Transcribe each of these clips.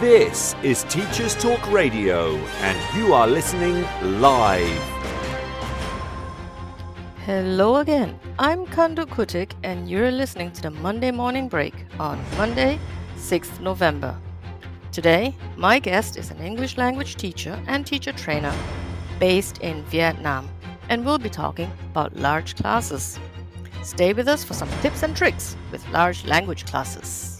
This is Teachers Talk Radio, and you are listening live. Hello again. I'm Khanh Duc Kuttig, and you're listening to the Monday Morning Break on Monday, 6th November. Today, my guest is an English language teacher and teacher trainer based in Vietnam, and we'll be talking about large classes. Stay with us for some tips and tricks with large language classes.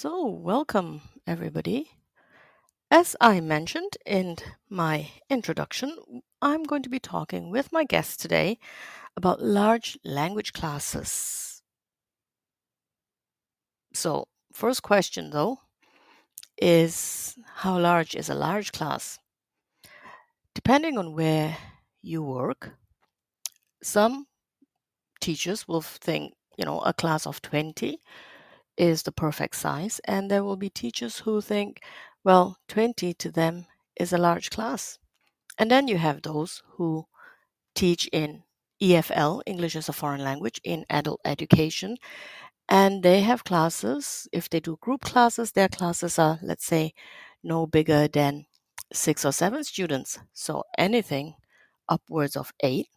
So, welcome everybody. As I mentioned in my introduction, I'm going to be talking with my guest today about large language classes. So, first question though is how large is a large class? Depending on where you work, some teachers will think, you know, a class of 20 is the perfect size, and there will be teachers who think, well, 20 to them is a large class. And then you have those who teach in EFL, English as a Foreign Language, in adult education. And they have classes, if they do group classes, their classes are, let's say, no bigger than six or seven students. So anything upwards of eight,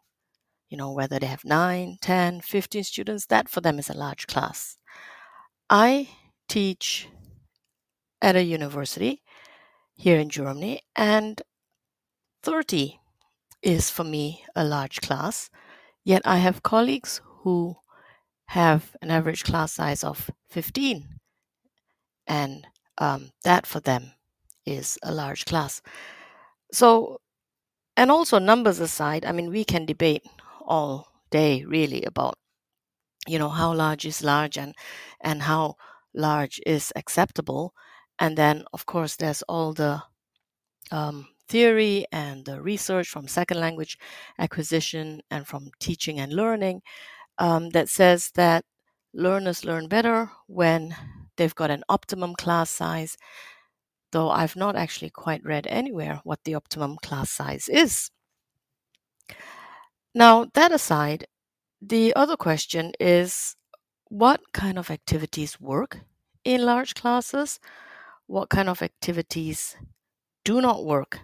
you know, whether they have nine, 10, 15 students, that for them is a large class. I teach at a university here in Germany, and 30 is for me a large class. Yet I have colleagues who have an average class size of 15, and um, that for them is a large class. So, and also numbers aside, I mean, we can debate all day really about you know how large is large and and how large is acceptable. And then of course there's all the um, theory and the research from second language acquisition and from teaching and learning um, that says that learners learn better when they've got an optimum class size though i've not actually quite read anywhere what the optimum class size is. Now that aside the other question is what kind of activities work in large classes? What kind of activities do not work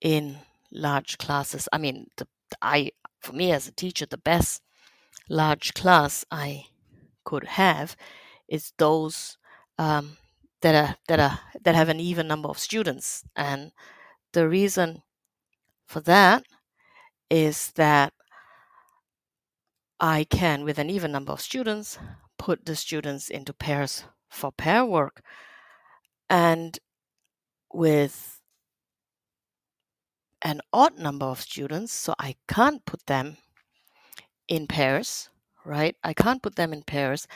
in large classes? I mean, the, I for me as a teacher, the best large class I could have is those um, that are that are that have an even number of students, and the reason for that is that I can, with an even number of students, put the students into pairs for pair work. And with an odd number of students, so I can't put them in pairs, right? I can't put them in pairs.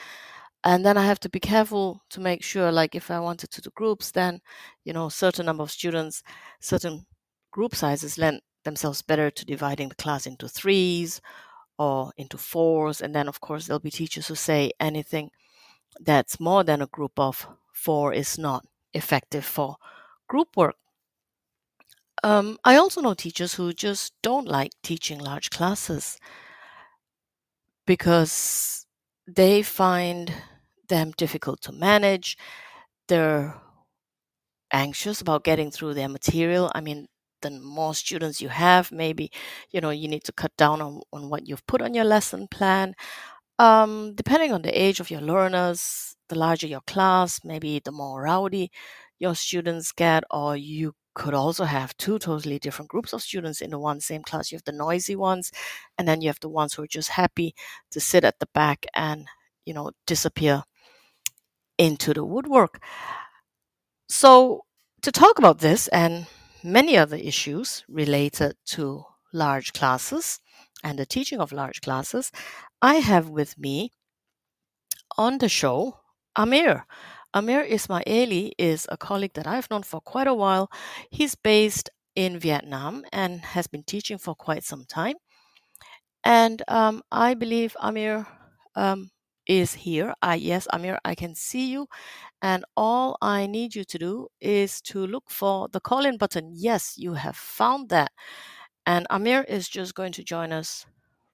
And then I have to be careful to make sure, like if I wanted to do groups, then, you know, certain number of students, certain group sizes lend themselves better to dividing the class into threes or into fours. And then, of course, there'll be teachers who say anything that's more than a group of four is not effective for group work. Um, I also know teachers who just don't like teaching large classes because they find them difficult to manage. They're anxious about getting through their material. I mean, the more students you have, maybe you know you need to cut down on, on what you've put on your lesson plan. Um, depending on the age of your learners, the larger your class, maybe the more rowdy your students get, or you could also have two totally different groups of students in the one same class. You have the noisy ones, and then you have the ones who are just happy to sit at the back and you know disappear into the woodwork. So to talk about this and many other issues related to large classes and the teaching of large classes, I have with me on the show Amir. Amir Ismaili is a colleague that I've known for quite a while. He's based in Vietnam and has been teaching for quite some time. And um, I believe Amir um, is here. I, yes, Amir, I can see you. And all I need you to do is to look for the call in button. Yes, you have found that. And Amir is just going to join us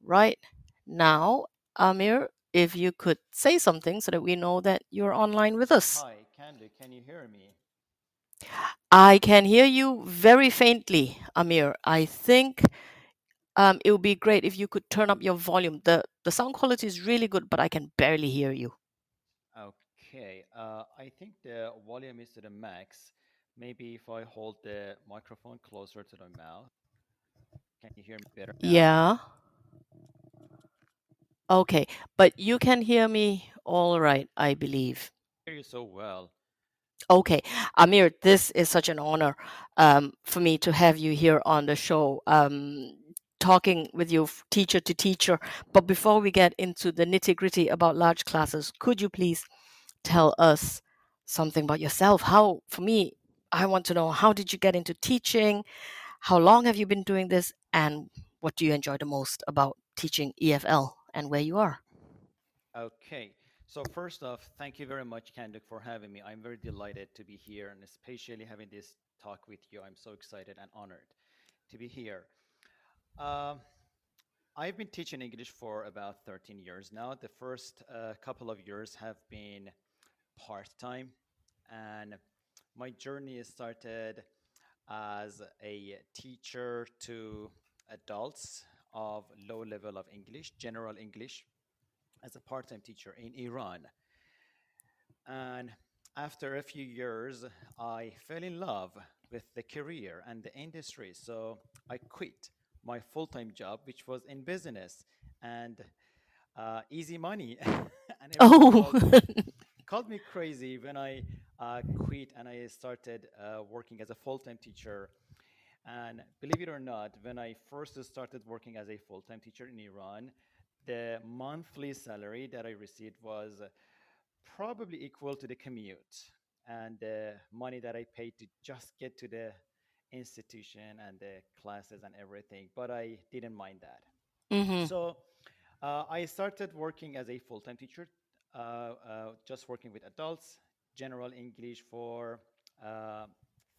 right now. Amir, if you could say something so that we know that you're online with us. Hi, Candy, can you hear me? I can hear you very faintly, Amir. I think um, it would be great if you could turn up your volume. The the sound quality is really good, but I can barely hear you. Okay, uh, I think the volume is to the max. Maybe if I hold the microphone closer to the mouth, can you hear me better now? Yeah. Okay, but you can hear me all right, I believe. hear you so well. Okay, Amir, this is such an honor um, for me to have you here on the show, um, talking with you f- teacher to teacher. But before we get into the nitty gritty about large classes, could you please tell us something about yourself? How, for me, I want to know how did you get into teaching? How long have you been doing this? And what do you enjoy the most about teaching EFL and where you are? Okay, so first off, thank you very much, Candy, for having me. I'm very delighted to be here and especially having this talk with you. I'm so excited and honored to be here. Um, I've been teaching English for about 13 years now. The first uh, couple of years have been part time, and my journey started as a teacher to adults of low level of English, general English, as a part time teacher in Iran. And after a few years, I fell in love with the career and the industry. So I quit my full time job, which was in business and uh, easy money. and Oh, called, me crazy when I uh, quit and I started uh, working as a full time teacher. And believe it or not, when I first started working as a full time teacher in Iran, the monthly salary that I received was probably equal to the commute and the money that I paid to just get to the institution and the classes and everything. But I didn't mind that. mm-hmm, So uh, I started working as a full time teacher, just working with adults, general English for uh,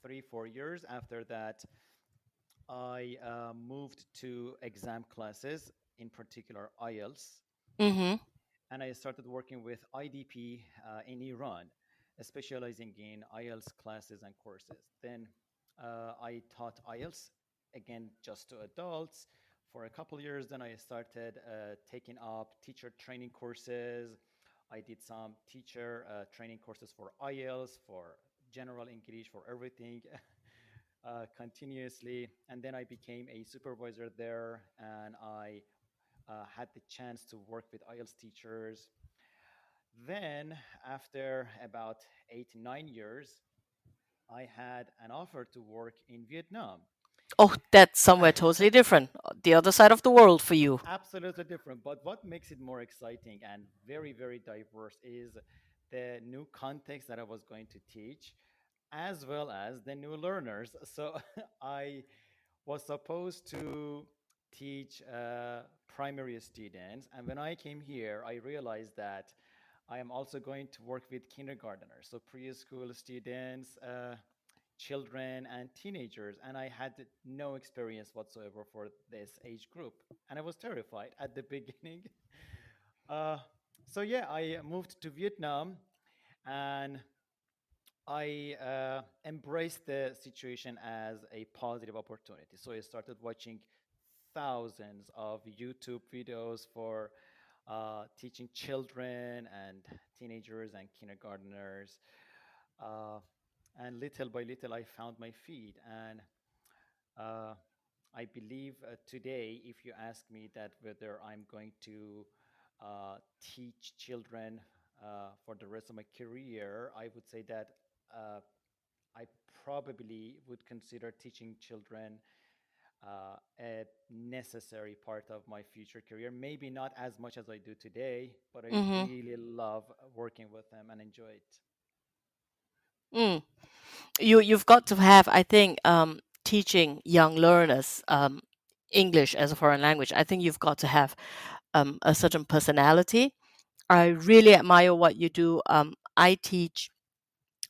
three, four years. After that, I uh, moved to exam classes, in particular IELTS mm-hmm, and I started working with IDP uh, in Iran, specializing in IELTS classes and courses. Then uh, I taught IELTS again just to adults for a couple years. Then I started uh, taking up teacher training courses. I did some teacher uh, training courses for IELTS, for general English, for everything. Uh, continuously, and then I became a supervisor there, and I uh, had the chance to work with IELTS teachers. Then, after about eight, nine years, I had an offer to work in Vietnam. Oh, that's somewhere totally different. The other side of the world for you. Absolutely different. But what makes it more exciting and very, very diverse is the new context that I was going to teach, as well as the new learners. So I was supposed to teach uh, primary students. And when I came here, I realized that I am also going to work with kindergarteners, so preschool students, uh, children, and teenagers. And I had no experience whatsoever for this age group. And I was terrified at the beginning. Uh, so, yeah, I moved to Vietnam and I uh, embraced the situation as a positive opportunity. So I started watching thousands of YouTube videos for uh, teaching children and teenagers and kindergarteners. And little by little, I found my feet. And uh, I believe uh, today, if you ask me that whether I'm going to uh, teach children uh, for the rest of my career, I would say that uh, I probably would consider teaching children uh, a necessary part of my future career. Maybe not as much as I do today, but I Mm-hmm. really love working with them and enjoy it. Mm. You you've got to have, I think, um, teaching young learners um, English as a foreign language. I think you've got to have um, a certain personality. I really admire what you do. Um, I teach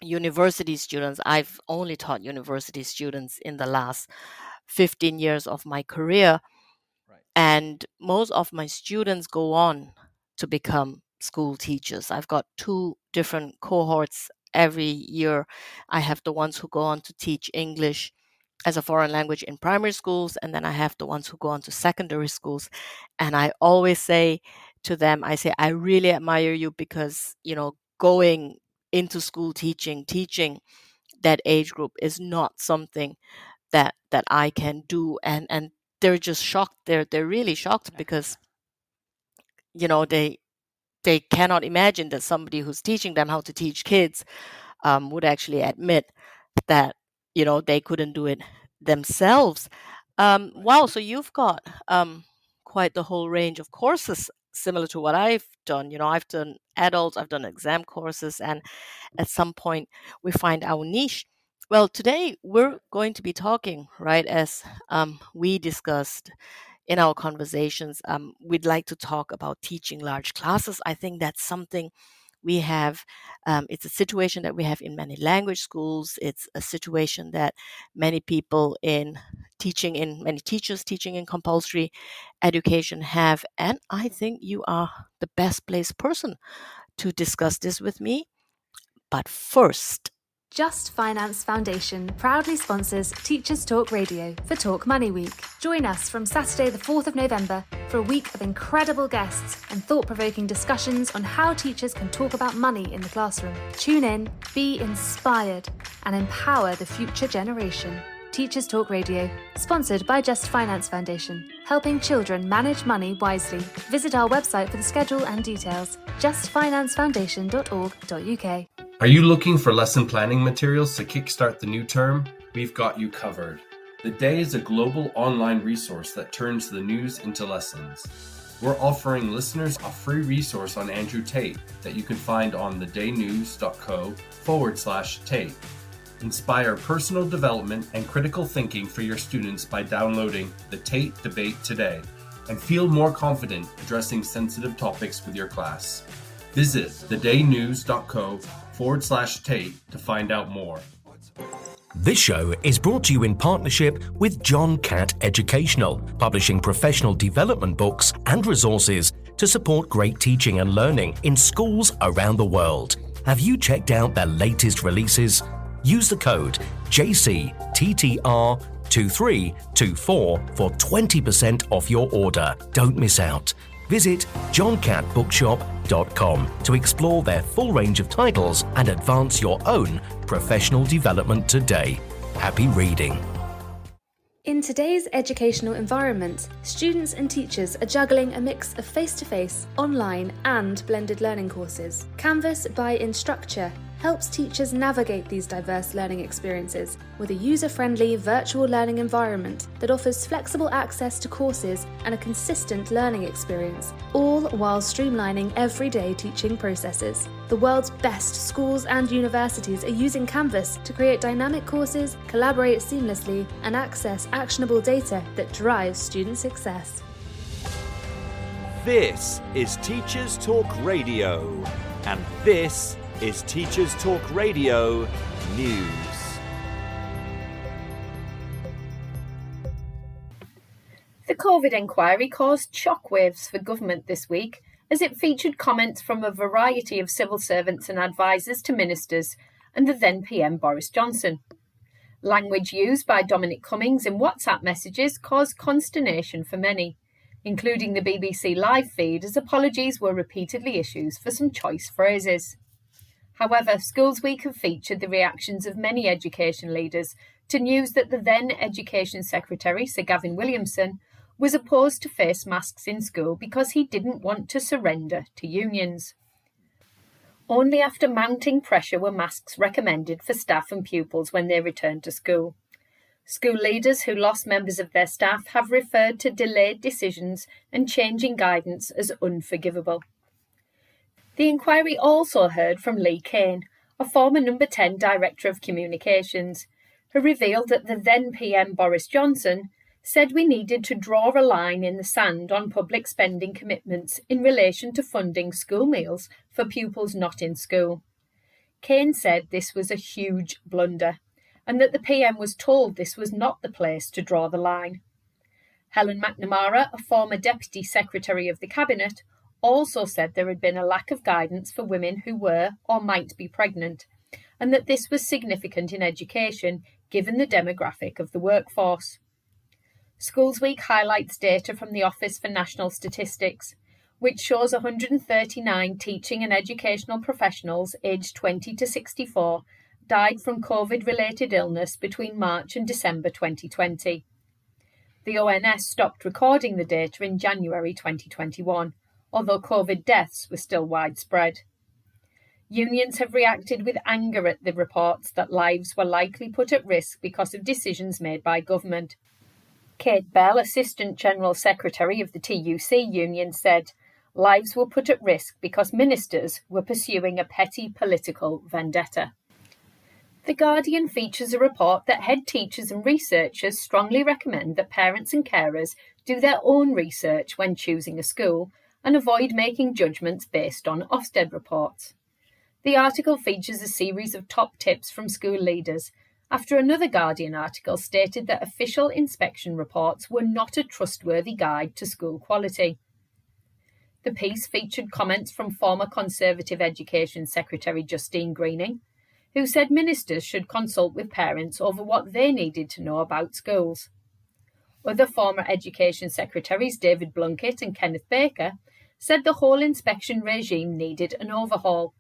university students. I've only taught university students in the last 15 years of my career. Right. And most of my students go on to become school teachers. I've got two different cohorts every year. I have the ones who go on to teach English as a foreign language in primary schools, and then I have the ones who go on to secondary schools. And I always say to them, I say, I really admire you because, you know, going into school teaching, teaching that age group is not something that that I can do. And and they're just shocked. They're they're really shocked because you know they they cannot imagine that somebody who's teaching them how to teach kids um, would actually admit that you know they couldn't do it themselves. Um, wow, so you've got um, quite the whole range of courses similar to what I've done. You know, I've done adults, I've done exam courses, and at some point we find our niche. Well, today we're going to be talking, right, as um, we discussed in our conversations, um, we'd like to talk about teaching large classes. I think that's something we have. Um, it's a situation that we have in many language schools. It's a situation that many people in teaching, in many teachers teaching in compulsory education have. And I think you are the best placed person to discuss this with me. But first, Just Finance Foundation proudly sponsors Teachers Talk Radio for Talk Money Week. Join us from Saturday, the 4th of November, for a week of incredible guests and thought provoking discussions on how teachers can talk about money in the classroom. Tune in, be inspired, and empower the future generation. Teachers Talk Radio, sponsored by Just Finance Foundation, helping children manage money wisely. Visit our website for the schedule and details justfinancefoundation.org.uk. Are you looking for lesson planning materials to kickstart the new term? We've got you covered. The Day is a global online resource that turns the news into lessons. We're offering listeners a free resource on Andrew Tate that you can find on thedaynews.co forward slash Tate. Inspire personal development and critical thinking for your students by downloading the Tate Debate today and feel more confident addressing sensitive topics with your class. Visit thedaynews.co forward slash Tate to find out more. This show is brought to you in partnership with John Catt Educational, publishing professional development books and resources to support great teaching and learning in schools around the world. Have you checked out their latest releases? Use the code JCTTR2324 for 20% off your order. Don't miss out. Visit johncattbookshop.com to explore their full range of titles and advance your own professional development today. Happy reading. In today's educational environment, students and teachers are juggling a mix of face to face, online, and blended learning courses. Canvas by Instructure helps teachers navigate these diverse learning experiences with a user friendly virtual learning environment that offers flexible access to courses and a consistent learning experience, all while streamlining everyday teaching processes. The world's best schools and universities are using Canvas to create dynamic courses, collaborate seamlessly, and access actionable data that drives student success. This is Teachers Talk Radio, and this is Teachers Talk Radio News. The COVID inquiry caused shockwaves for government this week as it featured comments from a variety of civil servants and advisers to ministers and the then PM Boris Johnson. Language used by Dominic Cummings in WhatsApp messages caused consternation for many, including the BBC live feed, as apologies were repeatedly issued for some choice phrases. However, Schools Week have featured the reactions of many education leaders to news that the then Education Secretary, Sir Gavin Williamson, was opposed to face masks in school because he didn't want to surrender to unions. Only after mounting pressure were masks recommended for staff and pupils when they returned to school. School leaders who lost members of their staff have referred to delayed decisions and changing guidance as unforgivable. The inquiry also heard from Lee Cain, a former Number 10 Director of Communications, who revealed that the then PM Boris Johnson said we needed to draw a line in the sand on public spending commitments in relation to funding school meals for pupils not in school. Kane said this was a huge blunder and that the PM was told this was not the place to draw the line. Helen MacNamara, a former Deputy Secretary of the Cabinet, also said there had been a lack of guidance for women who were or might be pregnant, and that this was significant in education given the demographic of the workforce. Schools Week highlights data from the Office for National Statistics, which shows 139 teaching and educational professionals aged 20 to 64 died from COVID related illness between March and December 2020. The ONS stopped recording the data in January 2021, although COVID deaths were still widespread. Unions have reacted with anger at the reports that lives were likely put at risk because of decisions made by government. Kate Bell, Assistant General Secretary of the TUC union, said lives were put at risk because ministers were pursuing a petty political vendetta. The Guardian features a report that head teachers and researchers strongly recommend that parents and carers do their own research when choosing a school and avoid making judgments based on Ofsted reports. The article features a series of top tips from school leaders after another Guardian article stated that official inspection reports were not a trustworthy guide to school quality. The piece featured comments from former Conservative Education Secretary Justine Greening, who said ministers should consult with parents over what they needed to know about schools. Other former Education Secretaries David Blunkett and Kenneth Baker said the whole inspection regime needed an overhaul.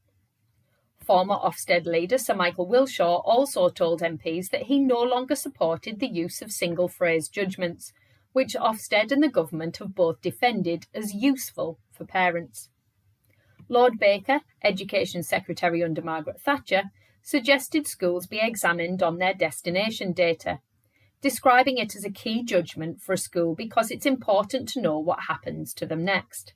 Former Ofsted leader Sir Michael Wilshaw also told MPs that he no longer supported the use of single phrase judgments, which Ofsted and the government have both defended as useful for parents. Lord Baker, Education Secretary under Margaret Thatcher, suggested schools be examined on their destination data, describing it as a key judgment for a school because it's important to know what happens to them next.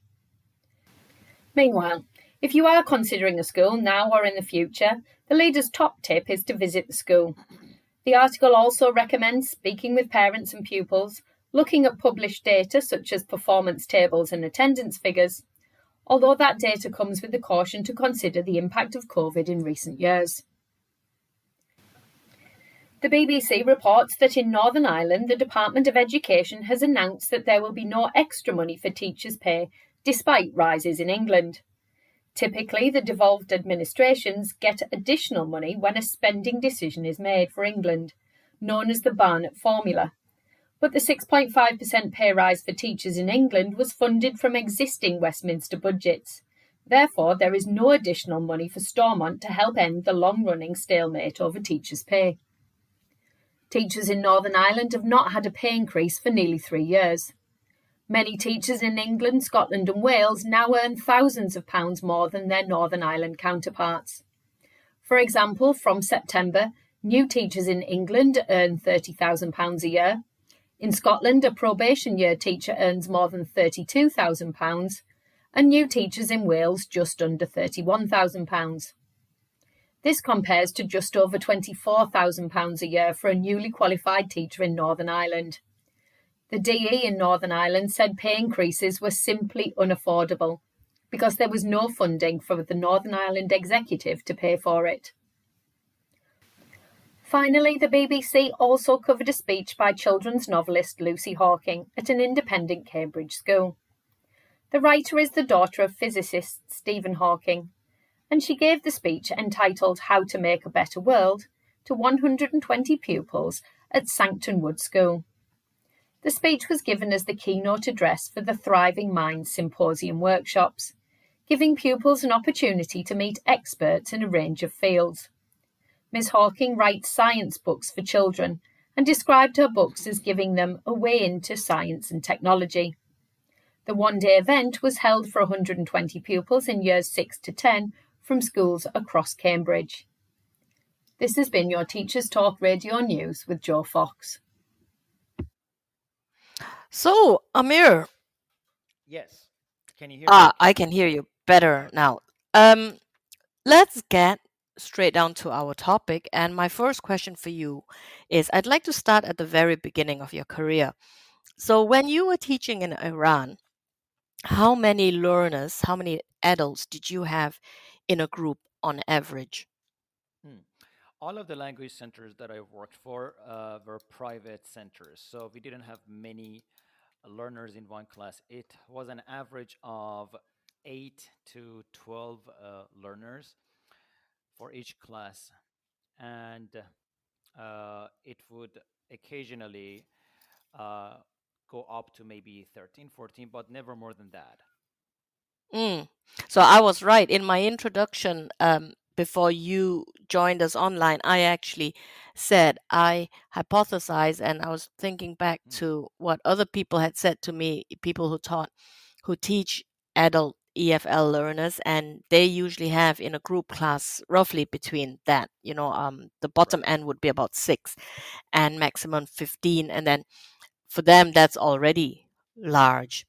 Meanwhile, if you are considering a school now or in the future, the leader's top tip is to visit the school. The article also recommends speaking with parents and pupils, looking at published data such as performance tables and attendance figures, although that data comes with the caution to consider the impact of COVID in recent years. The BBC reports that in Northern Ireland, the Department of Education has announced that there will be no extra money for teachers' pay despite rises in England. Typically, the devolved administrations get additional money when a spending decision is made for England, known as the Barnett formula. But the 6.5% pay rise for teachers in England was funded from existing Westminster budgets. Therefore, there is no additional money for Stormont to help end the long running stalemate over teachers' pay. Teachers in Northern Ireland have not had a pay increase for nearly three years. Many teachers in England, Scotland, and Wales now earn thousands of pounds more than their Northern Ireland counterparts. For example, from September, new teachers in England earn £30,000 a year. In Scotland, a probation year teacher earns more than £32,000, and new teachers in Wales just under £31,000. This compares to just over £24,000 a year for a newly qualified teacher in Northern Ireland. The DE in Northern Ireland said pay increases were simply unaffordable because there was no funding for the Northern Ireland Executive to pay for it. Finally, the BBC also covered a speech by children's novelist Lucy Hawking at an independent Cambridge school. The writer is the daughter of physicist Stephen Hawking, and she gave the speech entitled How to Make a Better World to 120 pupils at Sancton Wood School. The speech was given as the keynote address for the Thriving Minds Symposium workshops, giving pupils an opportunity to meet experts in a range of fields. Ms. Hawking writes science books for children and described her books as giving them a way into science and technology. The one day event was held for 120 pupils in years 6 to 10 from schools across Cambridge. This has been your Teachers Talk Radio News with Joe Fox. So, Amir, Yes. Can you hear ah, me? I can hear you better now. Um, let's get straight down to our topic. And my first question for you is I'd like to start at the very beginning of your career. So, when you were teaching in Iran, how many learners, how many adults did you have in a group on average? Hmm. All of the language centers that I worked for uh, were private centers, so we didn't have many learners in one class. It was an average of 8 to 12 uh, learners for each class. And uh, it would occasionally uh, go up to maybe 13, 14, but never more than that. Mm. So I was right. In my introduction, um, before you joined us online, I actually said I hypothesized and I was thinking back Mm. to what other people had said to me, people who taught, who teach adult EFL learners, and they usually have in a group class roughly between that, you know, um, the bottom Right. end would be about six and maximum 15. And then for them, that's already large.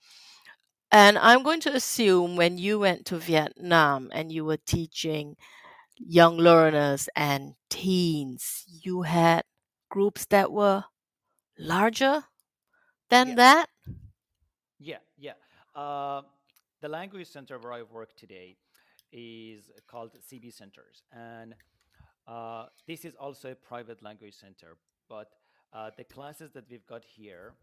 And I'm going to assume when you went to Vietnam and you were teaching young learners and teens, you had groups that were larger than Yeah, that? yeah, yeah. Uh, the language center where I work today is called CB Centers, and uh, this is also a private language center. But uh, the classes that we've got here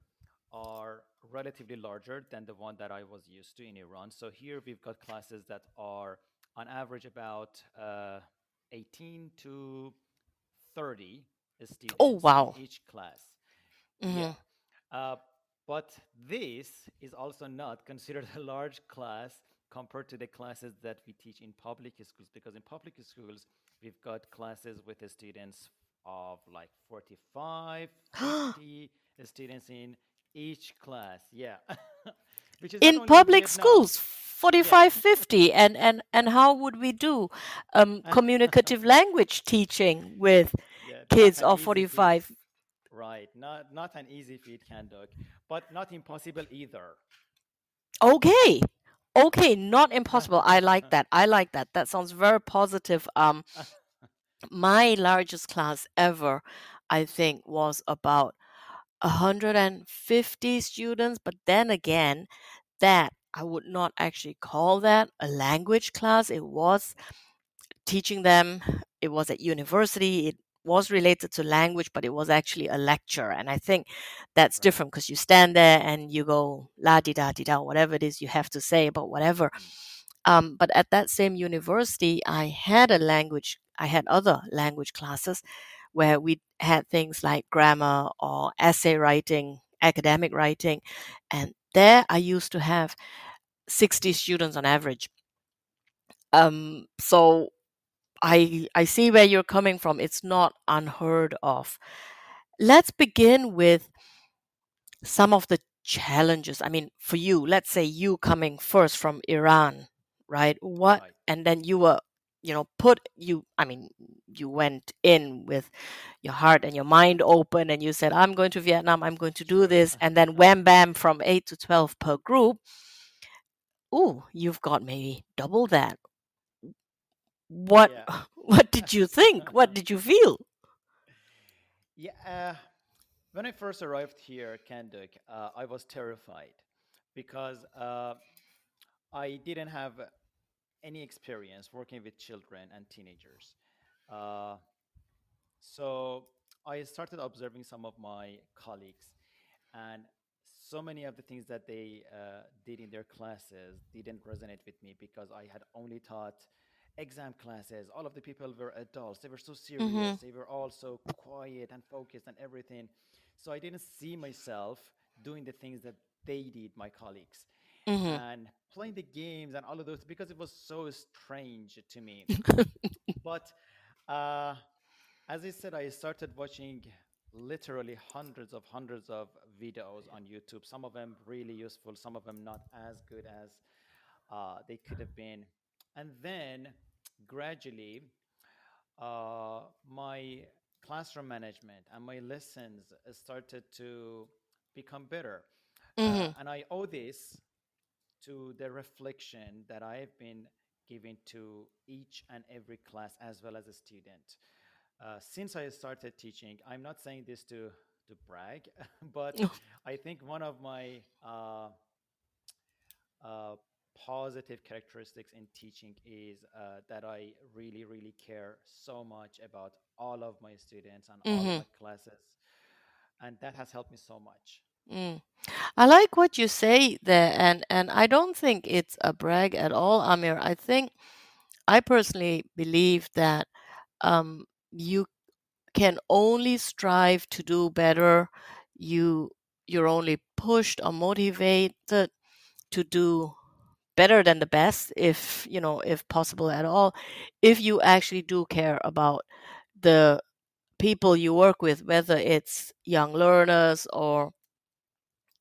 are relatively larger than the one that I was used to in Iran. So here we've got classes that are on average about uh, 18 to 30 students oh, wow. in each class. Mm-hmm. Yeah. Uh, but this is also not considered a large class compared to the classes that we teach in public schools because in public schools we've got classes with the students of like 45 50 students in each class yeah in public schools 45 yeah. 50 and and and how would we do um, communicative language teaching with yeah, kids of 45 right. Not not an easy feat Khanh Duc, but not impossible either. Okay. Okay not impossible. I like that. I like that. That sounds very positive. Um my largest class ever i think was about 150 students but then again that I would not actually call that a language class. It was teaching them, it was at university, it was related to language, but it was actually a lecture. And I think that's different because you stand there and you go la di da di da, whatever it is you have to say about whatever. Um, but at that same university, I had a language, I had other language classes where we had things like grammar or essay writing, academic writing. And there I used to have 60 students on average. Um, so I I see where you're coming from. It's not unheard of. Let's begin with some of the challenges. I mean, for you, let's say you coming first from Iran, right? What right and then you were, you know, put you I mean, you went in with your heart and your mind open and you said, I'm going to Vietnam, I'm going to do this, and then wham bam from eight to twelve per group. Ooh, you've got maybe double that. What yeah what did you think? What did you feel? Yeah, uh, when I first arrived here, Khanh Duc, uh, I was terrified because uh, I didn't have any experience working with children and teenagers. Uh, so I started observing some of my colleagues, and so many of the things that they uh, did in their classes didn't resonate with me because I had only taught exam classes. All of the people were adults. They were so Mm-hmm. serious. They were all so quiet and focused and everything. So I didn't see myself doing the things that they did, my colleagues, Mm-hmm. and playing the games and all of those because it was so strange to me. But uh, as I said, I started watching literally hundreds of hundreds of videos on YouTube. Some of them really useful, some of them not as good as uh, they could have been. And then gradually uh, my classroom management and my lessons started to become better. Uh, hmm and I owe this to the reflection that I have been giving to each and every class as well as a student. Uh, since I started teaching, I'm not saying this to to brag, but I think one of my uh, uh, positive characteristics in teaching is uh, that I really, really care so much about all of my students and all of hmm my classes, and that has helped me so much. Mm. I like what you say there, and and I don't think it's a brag at all, Amir. I think I personally believe that um, you can only strive to do better. You you're only pushed or motivated to do better than the best, if you know, if possible at all, if you actually do care about the people you work with, whether it's young learners or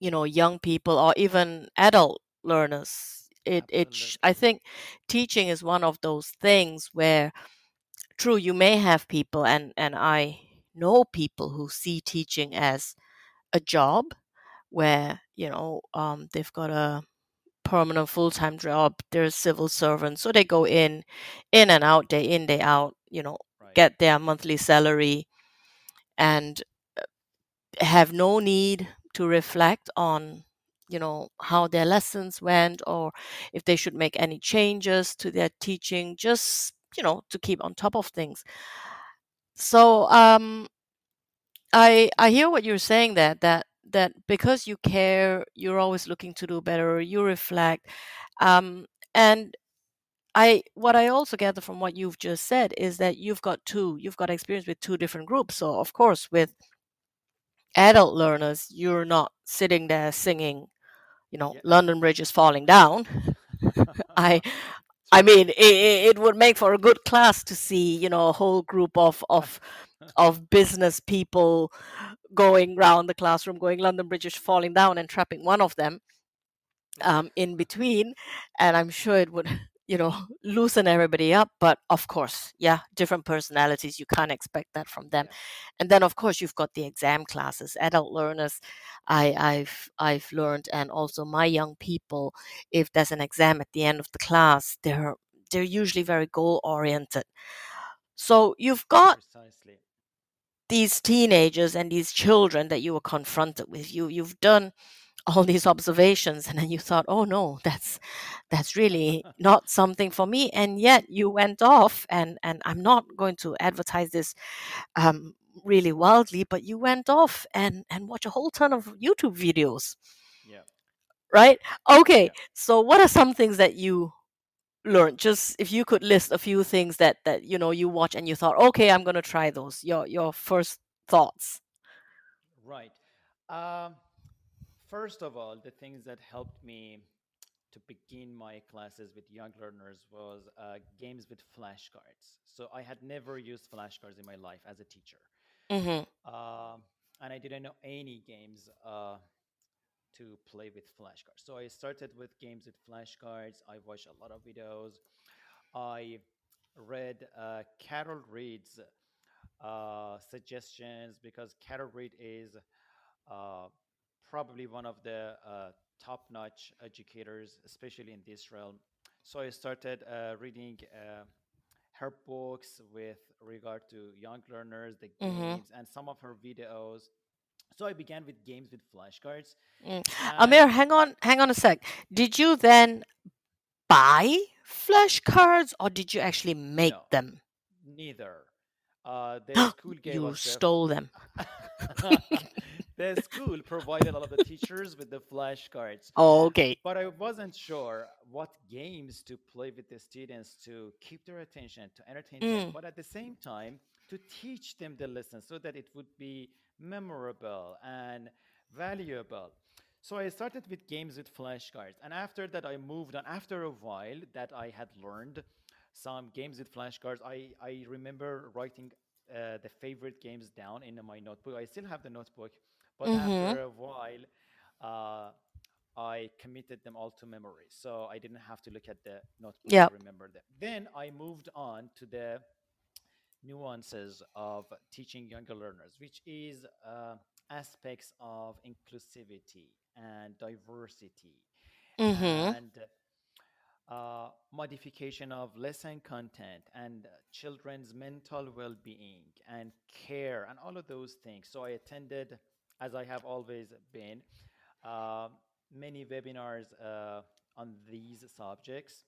you know young people or even adult learners it it sh- i think teaching is one of those things where true you may have people and and i know people who see teaching as a job where you know um they've got a permanent full-time job they're civil servants so they go in in and out day in day out you know Right. get their monthly salary and have no need to reflect on you know how their lessons went or if they should make any changes to their teaching just you know to keep on top of things. So um i i hear what you're saying that that that because you care you're always looking to do better you reflect um and i what i also gather from what you've just said is that you've got two you've got experience with two different groups. So of course with adult learners, you're not sitting there singing, you know, Yeah. London Bridge is falling down. I I mean, it, it would make for a good class to see, you know, a whole group of of of business people going round the classroom, going London Bridge is falling down, and trapping one of them um, in between, and I'm sure it would, you know, loosen everybody up. But of course, yeah, different personalities. You can't expect that from them. And then, of course, you've got the exam classes, adult learners. I, I've I've learned, and also my young people. If there's an exam at the end of the class, they're they're usually very goal oriented. So you've got Precisely. these teenagers and these children that you were confronted with. You you've done all these observations and then you thought oh no that's that's really not something for me and yet you went off and and i'm not going to advertise this um really wildly but you went off and and watch a whole ton of youtube videos Yeah. right okay Yeah. so what are some things that you learned just if you could list a few things that that you know you watch and you thought okay i'm going to try those your your first thoughts Right. Um, first of all, the things that helped me to begin my classes with young learners was uh, games with flashcards. So I had never used flashcards in my life as a teacher, mhm um, and I didn't know any games uh, to play with flashcards. So I started with games with flashcards. I watched a lot of videos. I read uh, Carol Read's uh, suggestions because Carol Reed is uh, probably one of the uh, top-notch educators, especially in this realm. So I started uh, reading uh, her books with regard to young learners, the mhm games, and some of her videos. So I began with games with flashcards, Mm. Amir, hang on, hang on a sec. Did you then buy flashcards or did you actually make no, them? neither. Uh, the school gave You stole them. the school provided all of the teachers with the flashcards, Oh, okay. but I wasn't sure what games to play with the students to keep their attention, to entertain them, Mm, but at the same time to teach them the lesson so that it would be memorable and valuable. So I started with games with flashcards, and after that I moved on. After a while that I had learned some games with flashcards, I I remember writing uh, the favorite games down in my notebook. I still have the notebook, but mm-hmm. after a while, uh, I committed them all to memory. So I didn't have to look at the notebook Yeah. to remember them. Then I moved on to the nuances of teaching younger learners, which is uh, aspects of inclusivity and diversity Mm-hmm. and uh, modification of lesson content and uh, children's mental well-being and care and all of those things so i attended as i have always been. Uh, many webinars uh, on these subjects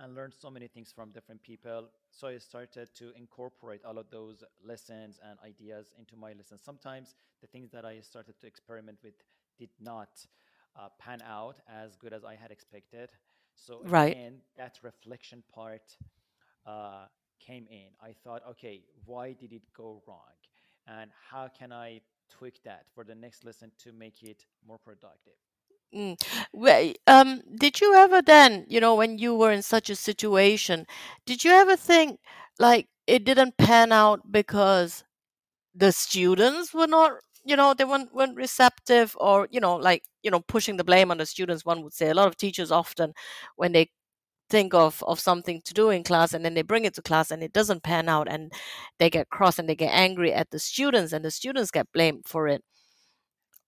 and learned so many things from different people. So i started to incorporate all of those lessons and ideas into my lessons. Sometimes the things that i started to experiment with did not uh, pan out as good as i had expected. So Right. again that reflection part uh, came in. I thought okay why did it go wrong? And how can i tweak that for the next lesson to make it more productive Mm. Well, um, did you ever then, you know, when you were in such a situation, did you ever think like it didn't pan out because the students were not, you know, they weren't, weren't receptive or, you know, like, you know, pushing the blame on the students, one would say. A lot of teachers often, when they think of of something to do in class and then they bring it to class and it doesn't pan out and they get cross and they get angry at the students and the students get blamed for it.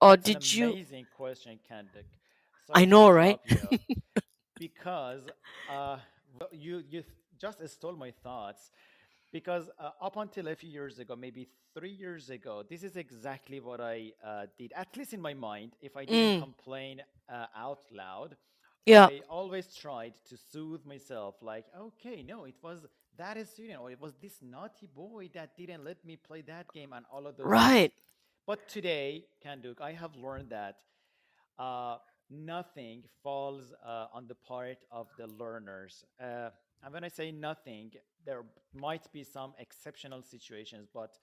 Or That's an did you? amazing question, Khanh Duc. I know, right? because uh, you you just stole my thoughts. Because uh, up until a few years ago, maybe three years ago, this is exactly what I uh, did. At least in my mind, if I didn't Mm, complain uh, out loud, yeah, I always tried to soothe myself. Like, okay, no, it was that student, or it was this naughty boy that didn't let me play that game, and all of those things. right. But today, Khanh Duc, I have learned that uh, nothing falls uh, on the part of the learners. Uh, and when I say nothing, there might be some exceptional situations, but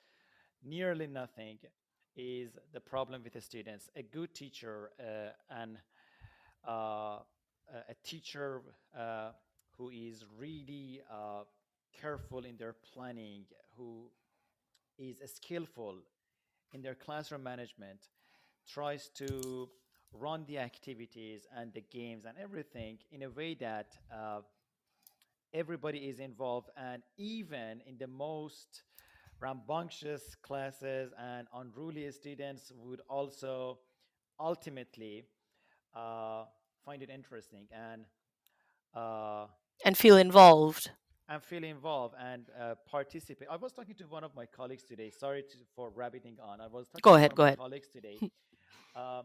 nearly nothing is the problem with the students. A good teacher uh, and uh, a teacher uh, who is really uh, careful in their planning, who is skillful in their classroom management tries to run the activities and the games and everything in a way that uh, everybody is involved and even in the most rambunctious classes and unruly students would also ultimately uh, find it interesting and uh, And feel involved. and feel involved and uh, participate. I was talking to one of my colleagues today. Sorry to, for rabbiting on. I was talking Go to ahead, of go my ahead. colleagues today. uh,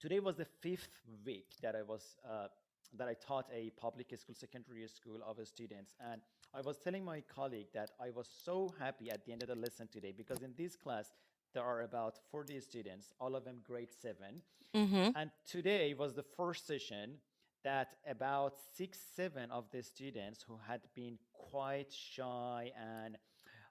today was the fifth week that I was uh, that I taught a public school, secondary school of students, and I was telling my colleague that I was so happy at the end of the lesson today because in this class there are about 40 students, all of them grade seven, Mm-hmm. and today was the first session that about six, seven of the students who had been quite shy and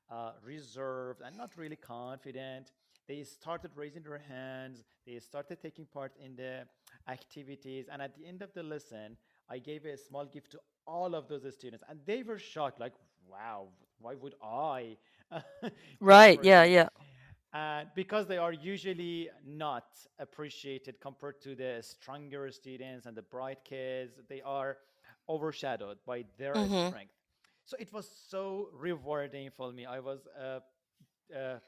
uh, reserved and not really confident, they started raising their hands. They started taking part in the activities. And at the end of the lesson, I gave a small gift to all of those students. And they were shocked, like, wow, why would I Right. Yeah. Yeah. And because they are usually not appreciated compared to the stronger students and the bright kids they are overshadowed by their Mm-hmm. strength. So it was so rewarding for me. I was uh, uh,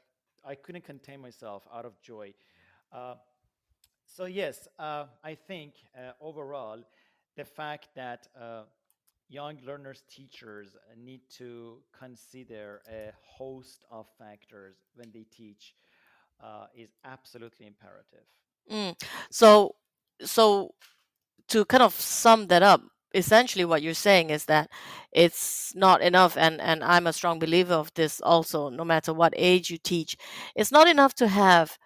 i couldn't contain myself out of joy. Uh, so yes uh, i think uh, overall the fact that uh, young learners teachers need to consider a host of factors when they teach uh, is absolutely imperative Mm. So, so to kind of sum that up, essentially what you're saying is that it's not enough, and and I'm a strong believer of this also. No matter what age you teach, it's not enough to have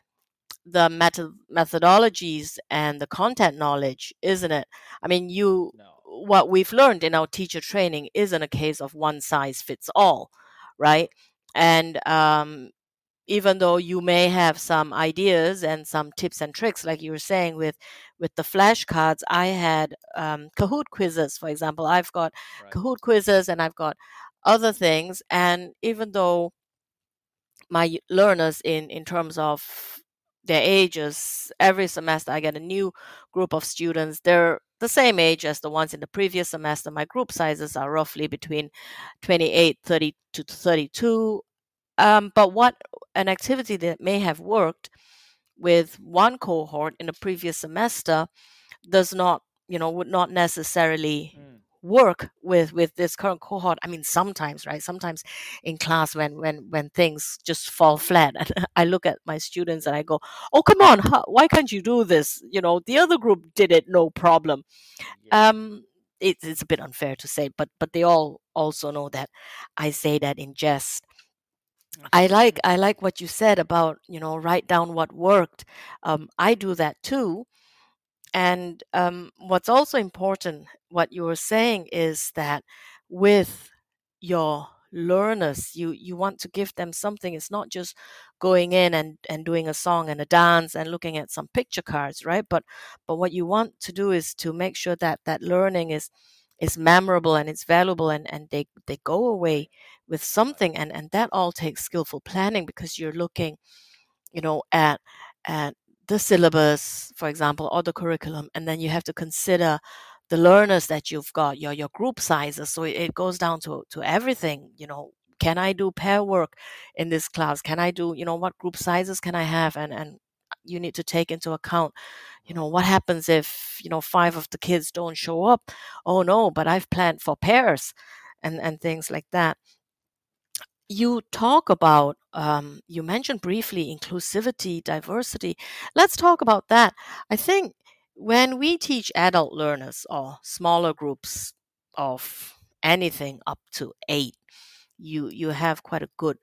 the method methodologies and the content knowledge, isn't it? I mean, you no what we've learned in our teacher training isn't a case of one size fits all, right? And um, even though you may have some ideas and some tips and tricks, like you were saying with with the flashcards, I had um, Kahoot quizzes, for example. I've got right Kahoot quizzes and I've got other things, and even though my learners in in terms of their ages every semester i get a new group of students they're the same age as the ones in the previous semester. My group sizes are roughly between 28 30 to 32 um, but what an activity that may have worked with one cohort in the previous semester does not you know would not necessarily Mm, work with with this current cohort i mean sometimes right sometimes in class when when when things just fall flat and i look at my students and i go oh come on how, why can't you do this you know the other group did it no problem yeah. um it, it's a bit unfair to say but but they all also know that i say that in jest I like I like what you said about you know write down what worked. Um, I do that too. And um, what's also important, what you were saying is that with your learners, you you want to give them something. It's not just going in and and doing a song and a dance and looking at some picture cards, right? But but what you want to do is to make sure that that learning is is memorable and it's valuable and and they they go away with something and and that all takes skillful planning because you're looking you know at at the syllabus for example or the curriculum and then you have to consider the learners that you've got your your group sizes. So it, goes down to to everything you know can i do pair work in this class? Can i do you know what group sizes can i have? And and you need to take into account you know what happens if you know five of the kids don't show up? Oh no but i've planned for pairs and and things like that. You talk about um, you mentioned briefly inclusivity diversity let's talk about that i think when we teach adult learners or smaller groups of anything up to eight you you have quite a good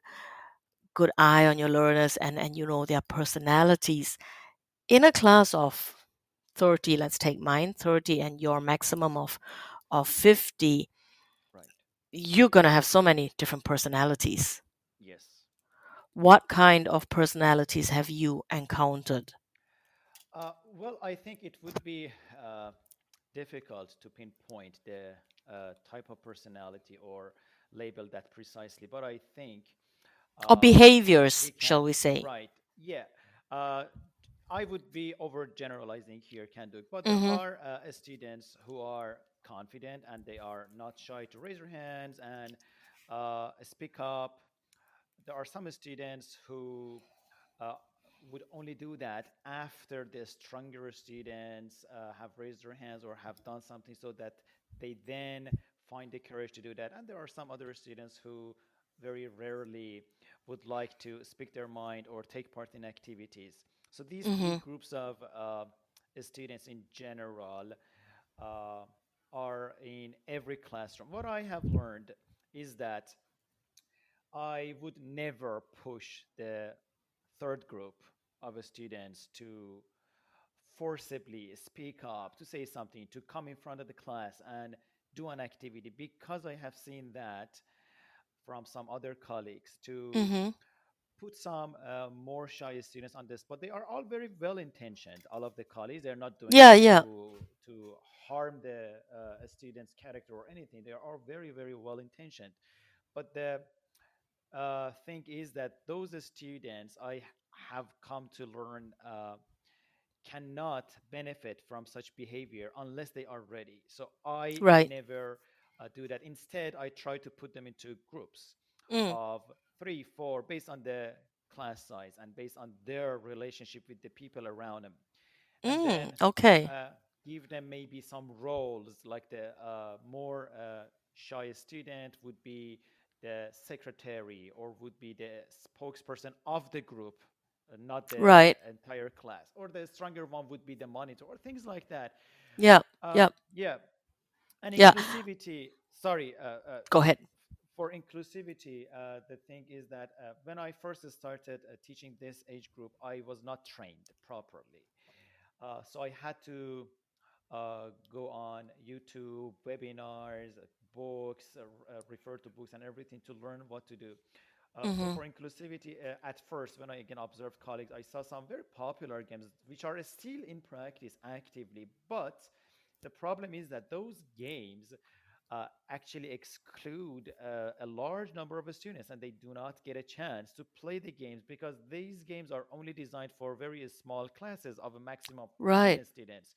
good eye on your learners and and you know their personalities in a class of 30 let's take mine 30 and your maximum of of 50 right. you're going to have so many different personalities. What kind of personalities have you encountered Uh, well, I think it would be uh, difficult to pinpoint the uh, type of personality or label that precisely, but I think or uh, behaviors we shall we say right? Yeah. Uh, I would be overgeneralizing here, Khanh Duc, but there mm-hmm. are uh, students who are confident and they are not shy to raise their hands and uh, speak up. There are some students who uh, would only do that after the stronger students uh, have raised their hands or have done something so that they then find the courage to do that. And there are some other students who very rarely would like to speak their mind or take part in activities. So these mm-hmm. groups of uh, students in general uh, are in every classroom. What I have learned is that I would never push the third group of students to forcibly speak up, to say something, to come in front of the class and do an activity because I have seen that from some other colleagues to Mm-hmm. put some uh, more shy students on this, but they are all very well intentioned. All of the colleagues, they're not doing yeah yeah to to harm the uh, student's character or anything. They are all very very well intentioned. But the uh, thing is that those students I have come to learn uh, cannot benefit from such behavior unless they are ready. So I right never uh, do that. Instead, I try to put them into groups mm. of three, four, based on the class size and based on their relationship with the people around them. Mm. then okay uh, give them maybe some roles, like the uh, more uh, shy student would be the secretary or would be the spokesperson of the group, uh, not the right entire class, or the stronger one would be the monitor, or things like that. yeah Uh, yeah yeah, and yeah inclusivity. Sorry, uh, uh, go ahead for inclusivity, uh, the thing is that uh, when I first started uh, teaching this age group, I was not trained properly. Uh, so I had to uh, go on YouTube, webinars, books, uh, uh, refer to books and everything to learn what to do. Uh, mm-hmm. for inclusivity, uh, at first, when I again observed colleagues, I saw some very popular games which are still in practice actively. But the problem is that those games uh, actually exclude uh, a large number of students and they do not get a chance to play the games because these games are only designed for very small classes of a maximum of Right. students.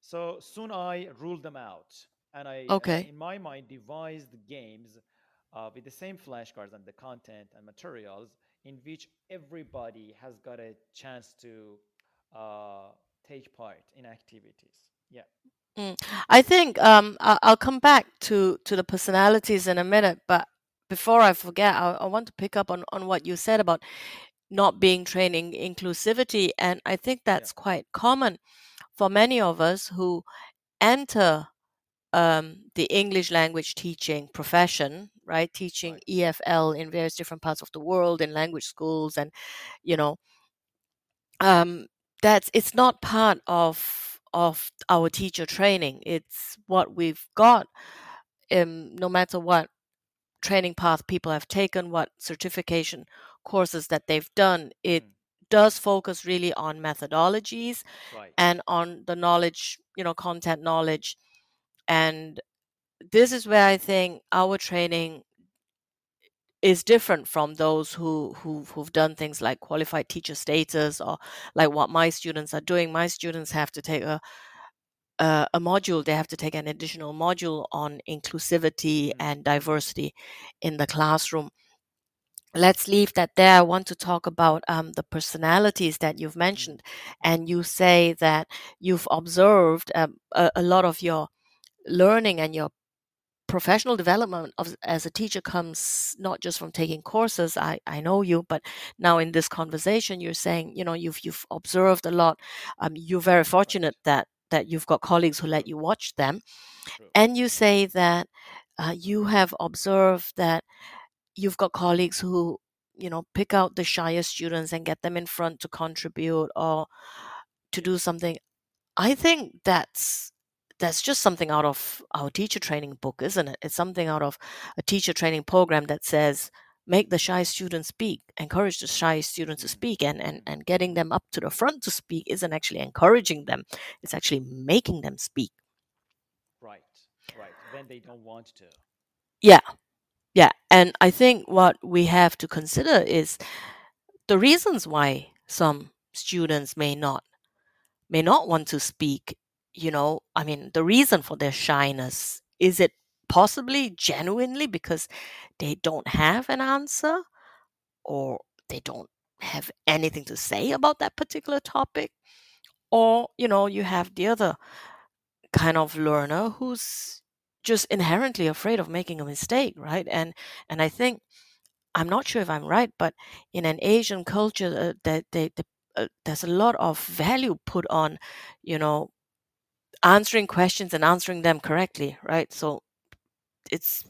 So soon I ruled them out and I, Okay. in my mind, devised games uh, with the same flashcards and the content and materials in which everybody has got a chance to uh, take part in activities. Yeah. Mm. I think um, I'll come back to, to the personalities in a minute, but before I forget, I, I want to pick up on, on what you said about not being training inclusivity. And I think Yeah. that's quite common for many of us who enter um, the English language teaching profession, right? Teaching Right. EFL in various different parts of the world in language schools, and you know, um, that's it's not part of of our teacher training. It's what we've got. Um, no matter what training path people have taken, what certification courses that they've done, it Mm. does focus really on methodologies Right. and on the knowledge, you know, content knowledge. And this is where I think our training is different from those who, who who've done things like qualified teacher status or like what my students are doing. My students have to take a a, a module. They have to take an additional module on inclusivity Mm. and diversity in the classroom. Let's leave that there. I want to talk about um, the personalities that you've Mm. mentioned, and you say that you've observed um, a, a lot of your learning and your professional development of, as a teacher comes not just from taking courses I, I know you but now in this conversation you're saying you know you've you've observed a lot. Um, you're very fortunate that that you've got colleagues who let you watch them. And you say that uh, you have observed that you've got colleagues who you know pick out the shyest students and get them in front to contribute or to do something. I think that's that's just something out of our teacher training book, isn't it? It's something out of a teacher training program that says make the shy students speak, encourage the shy students to Mm. speak, and, and, and getting them up to the front to speak isn't actually encouraging them, it's actually making them speak. Right. Right. When they don't want to. Yeah, yeah. And I think what we have to consider is the reasons why some students may not may not want to speak you know i mean the reason for their shyness is it possibly genuinely because they don't have an answer? Or they don't have anything to say about that particular topic? Or you know you have the other kind of learner who's just inherently afraid of making a mistake right? And and i think i'm not sure if i'm right but in an asian culture uh, that they, they uh, there's a lot of value put on you know answering questions and answering them correctly right? So it's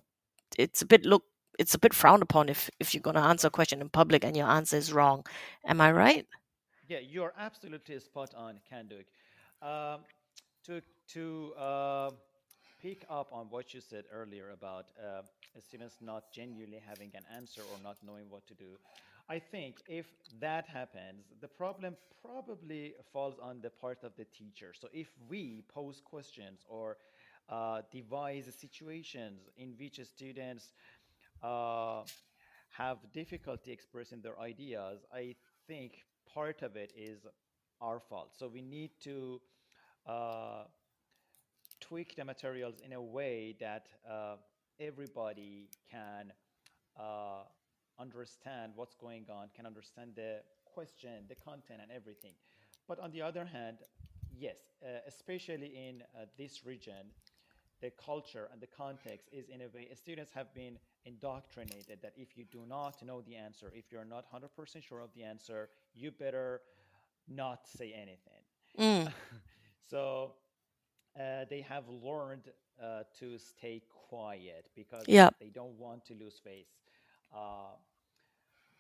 it's a bit look it's a bit frowned upon if if you're going to answer a question in public and your answer is wrong. Am i right? Yeah, you're absolutely spot on, Khanh Duc. Um, to to uh, pick up on what you said earlier about uh, students not genuinely having an answer or not knowing what to do, I think if that happens, the problem probably falls on the part of the teacher. So if we pose questions or uh, devise situations in which students uh, have difficulty expressing their ideas, I think part of it is our fault. So we need to uh, tweak the materials in a way that uh, everybody can uh, understand what's going on, can understand the question, the content, and everything. But on the other hand, yes, uh, especially in uh, this region, the culture and the context is in a way students have been indoctrinated that if you do not know the answer if you're not 100% sure of the answer you better not say anything. Mm, so uh, they have learned uh, to stay quiet because yeah they don't want to lose face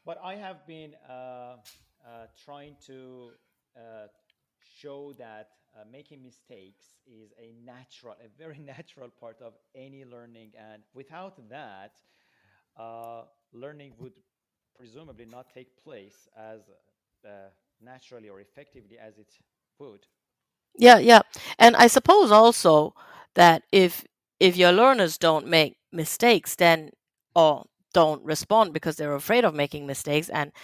but i have been uh, uh, trying to uh, show that uh, making mistakes is a natural, a very natural part of any learning. And without that, uh, learning would presumably not take place as uh, naturally or effectively as it would. Yeah, yeah. And I suppose also that if if your learners don't make mistakes, then or don't respond because they're afraid of making mistakes and mm.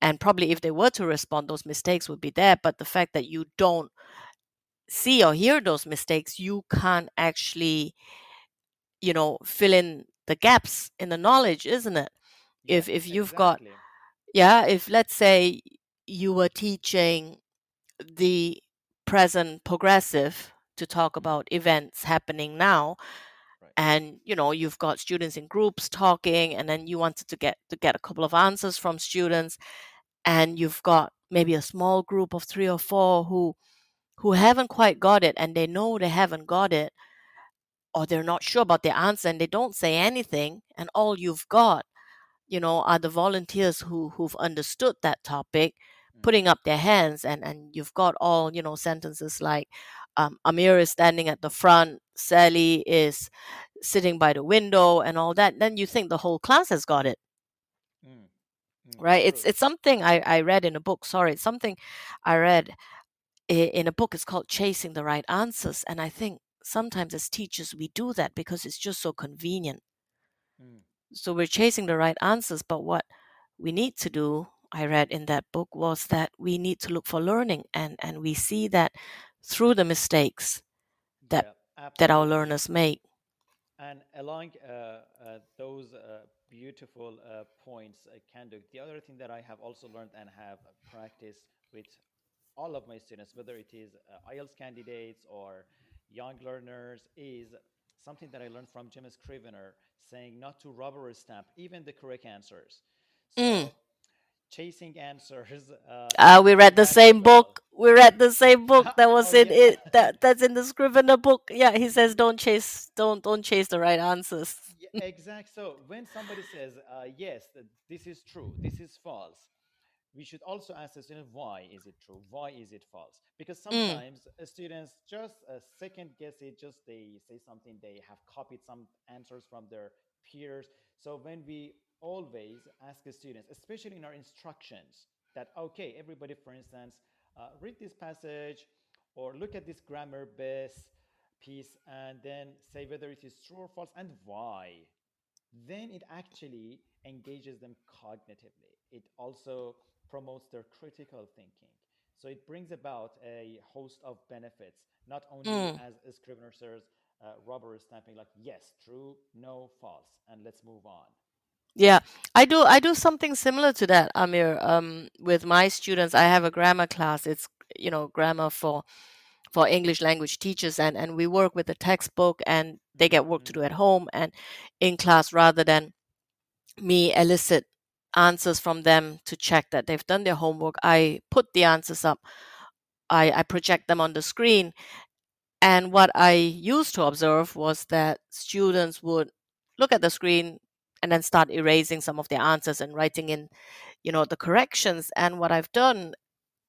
and probably if they were to respond those mistakes would be there but the fact that you don't see or hear those mistakes you can't actually you know fill in the gaps in the knowledge isn't it if if you've got yeah if let's say you were teaching the present progressive to talk about events happening now. And you know you've got students in groups talking and then you wanted to get to get a couple of answers from students and you've got maybe a small group of 3 or 4 who who haven't quite got it and they know they haven't got it or they're not sure about the answer and they don't say anything and all you've got you know are the volunteers who who've understood that topic. Putting up their hands and and you've got all you know sentences like um, amir is standing at the front sally is sitting by the window and all that then you think the whole class has got it. Mm, mm, right? It's it's something i i read in a book sorry it's something i read in a book it's called chasing the right answers and i think sometimes as teachers we do that because it's just so convenient. Mm, so we're chasing the right answers but what we need to do i read in that book was that we need to look for learning and and we see that through the mistakes that yeah, that our learners make And along uh, uh, those uh, beautiful uh, points, uh, Khanh Duc, the other thing that I have also learned and have practiced with all of my students, whether it is uh, IELTS candidates or young learners, is something that I learned from Jim Scrivener saying not to rubber stamp even the correct answers. mm. Chasing answers uh, uh, we read the same book we read the same book that was oh in yeah. it that that's in the scrivener book yeah he says don't chase don't don't chase the right answers Yeah, exact. So when somebody says, uh, yes, that this is true, this is false, we should also ask the student, why is it true? Why is it false? Because mm. sometimes uh, students just uh, second guess it, just they say something, they have copied some answers from their peers. So when we always ask the students, especially in our instructions, that, okay, everybody, for instance, uh, read this passage or look at this grammar base piece and then say whether it is true or false and why. Then it actually engages them cognitively. It also promotes their critical thinking. So it brings about a host of benefits not only Mm. as a scrivener says uh, rubber stamping like yes true no false and let's move on yeah i do i do something similar to that amir um with my students. I have a grammar class. It's you know grammar for for english language teachers and and we work with the textbook and they get work to Mhm, do at home and in class rather than me elicit answers from them to check that they've done their homework. I put the answers up. I i project them on the screen. And what i used to observe was that students would look at the screen and then start erasing some of their answers and writing in you know the corrections. And what i've done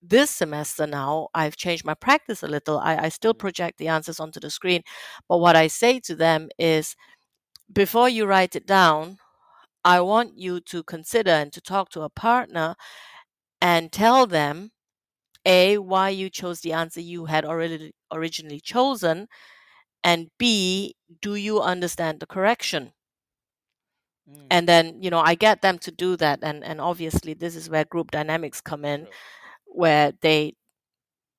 this semester now i've changed my practice a little. I, I still mhm, project the answers onto the screen but what i say to them is before you write it down i want you to consider and to talk to a partner and tell them a why you chose the answer you had already originally chosen and b do you understand the correction mm, and then you know i get them to do that and and obviously this is where group dynamics come in true where they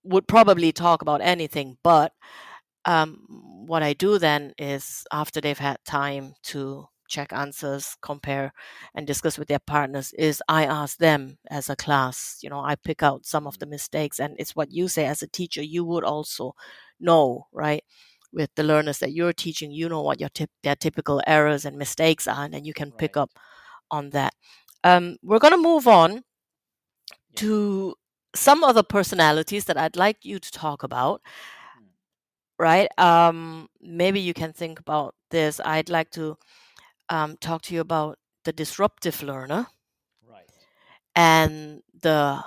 would probably talk about anything but um, what i do then is after they've had time to check answers compare and discuss with their partners is i ask them as a class you know i pick out some of Mm, the mistakes and it's what you say as a teacher you would also know right with the learners that you're teaching you know what your tip, their typical errors and mistakes are and then you can pick up on that. Um, we're going to move on yeah. to some other personalities that I'd like you to talk about, mm, right? Um, maybe you can think about this. I'd like to um, talk to you about the disruptive learner right. and the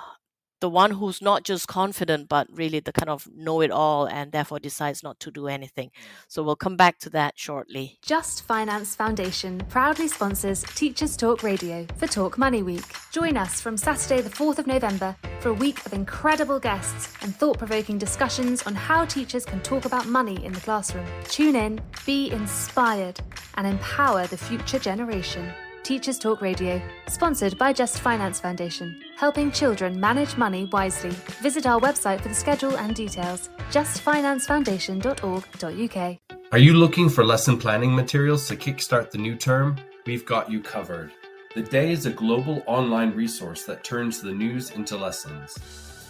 the one who's not just confident but really the kind of know it all and therefore decides not to do anything. Mm. So we'll come back to that shortly. Just Finance Foundation proudly sponsors Teachers Talk Radio for Talk Money Week. Join us from Saturday, the 4th of November, for a week of incredible guests and thought provoking discussions on how teachers can talk about money in the classroom. Tune in, be inspired, and empower the future generation. Teachers Talk Radio, sponsored by Just Finance Foundation, helping children manage money wisely. Visit our website for the schedule and details justfinancefoundation.org.uk. Are you looking for lesson planning materials to kickstart the new term? We've got you covered. The Day is a global online resource that turns the news into lessons.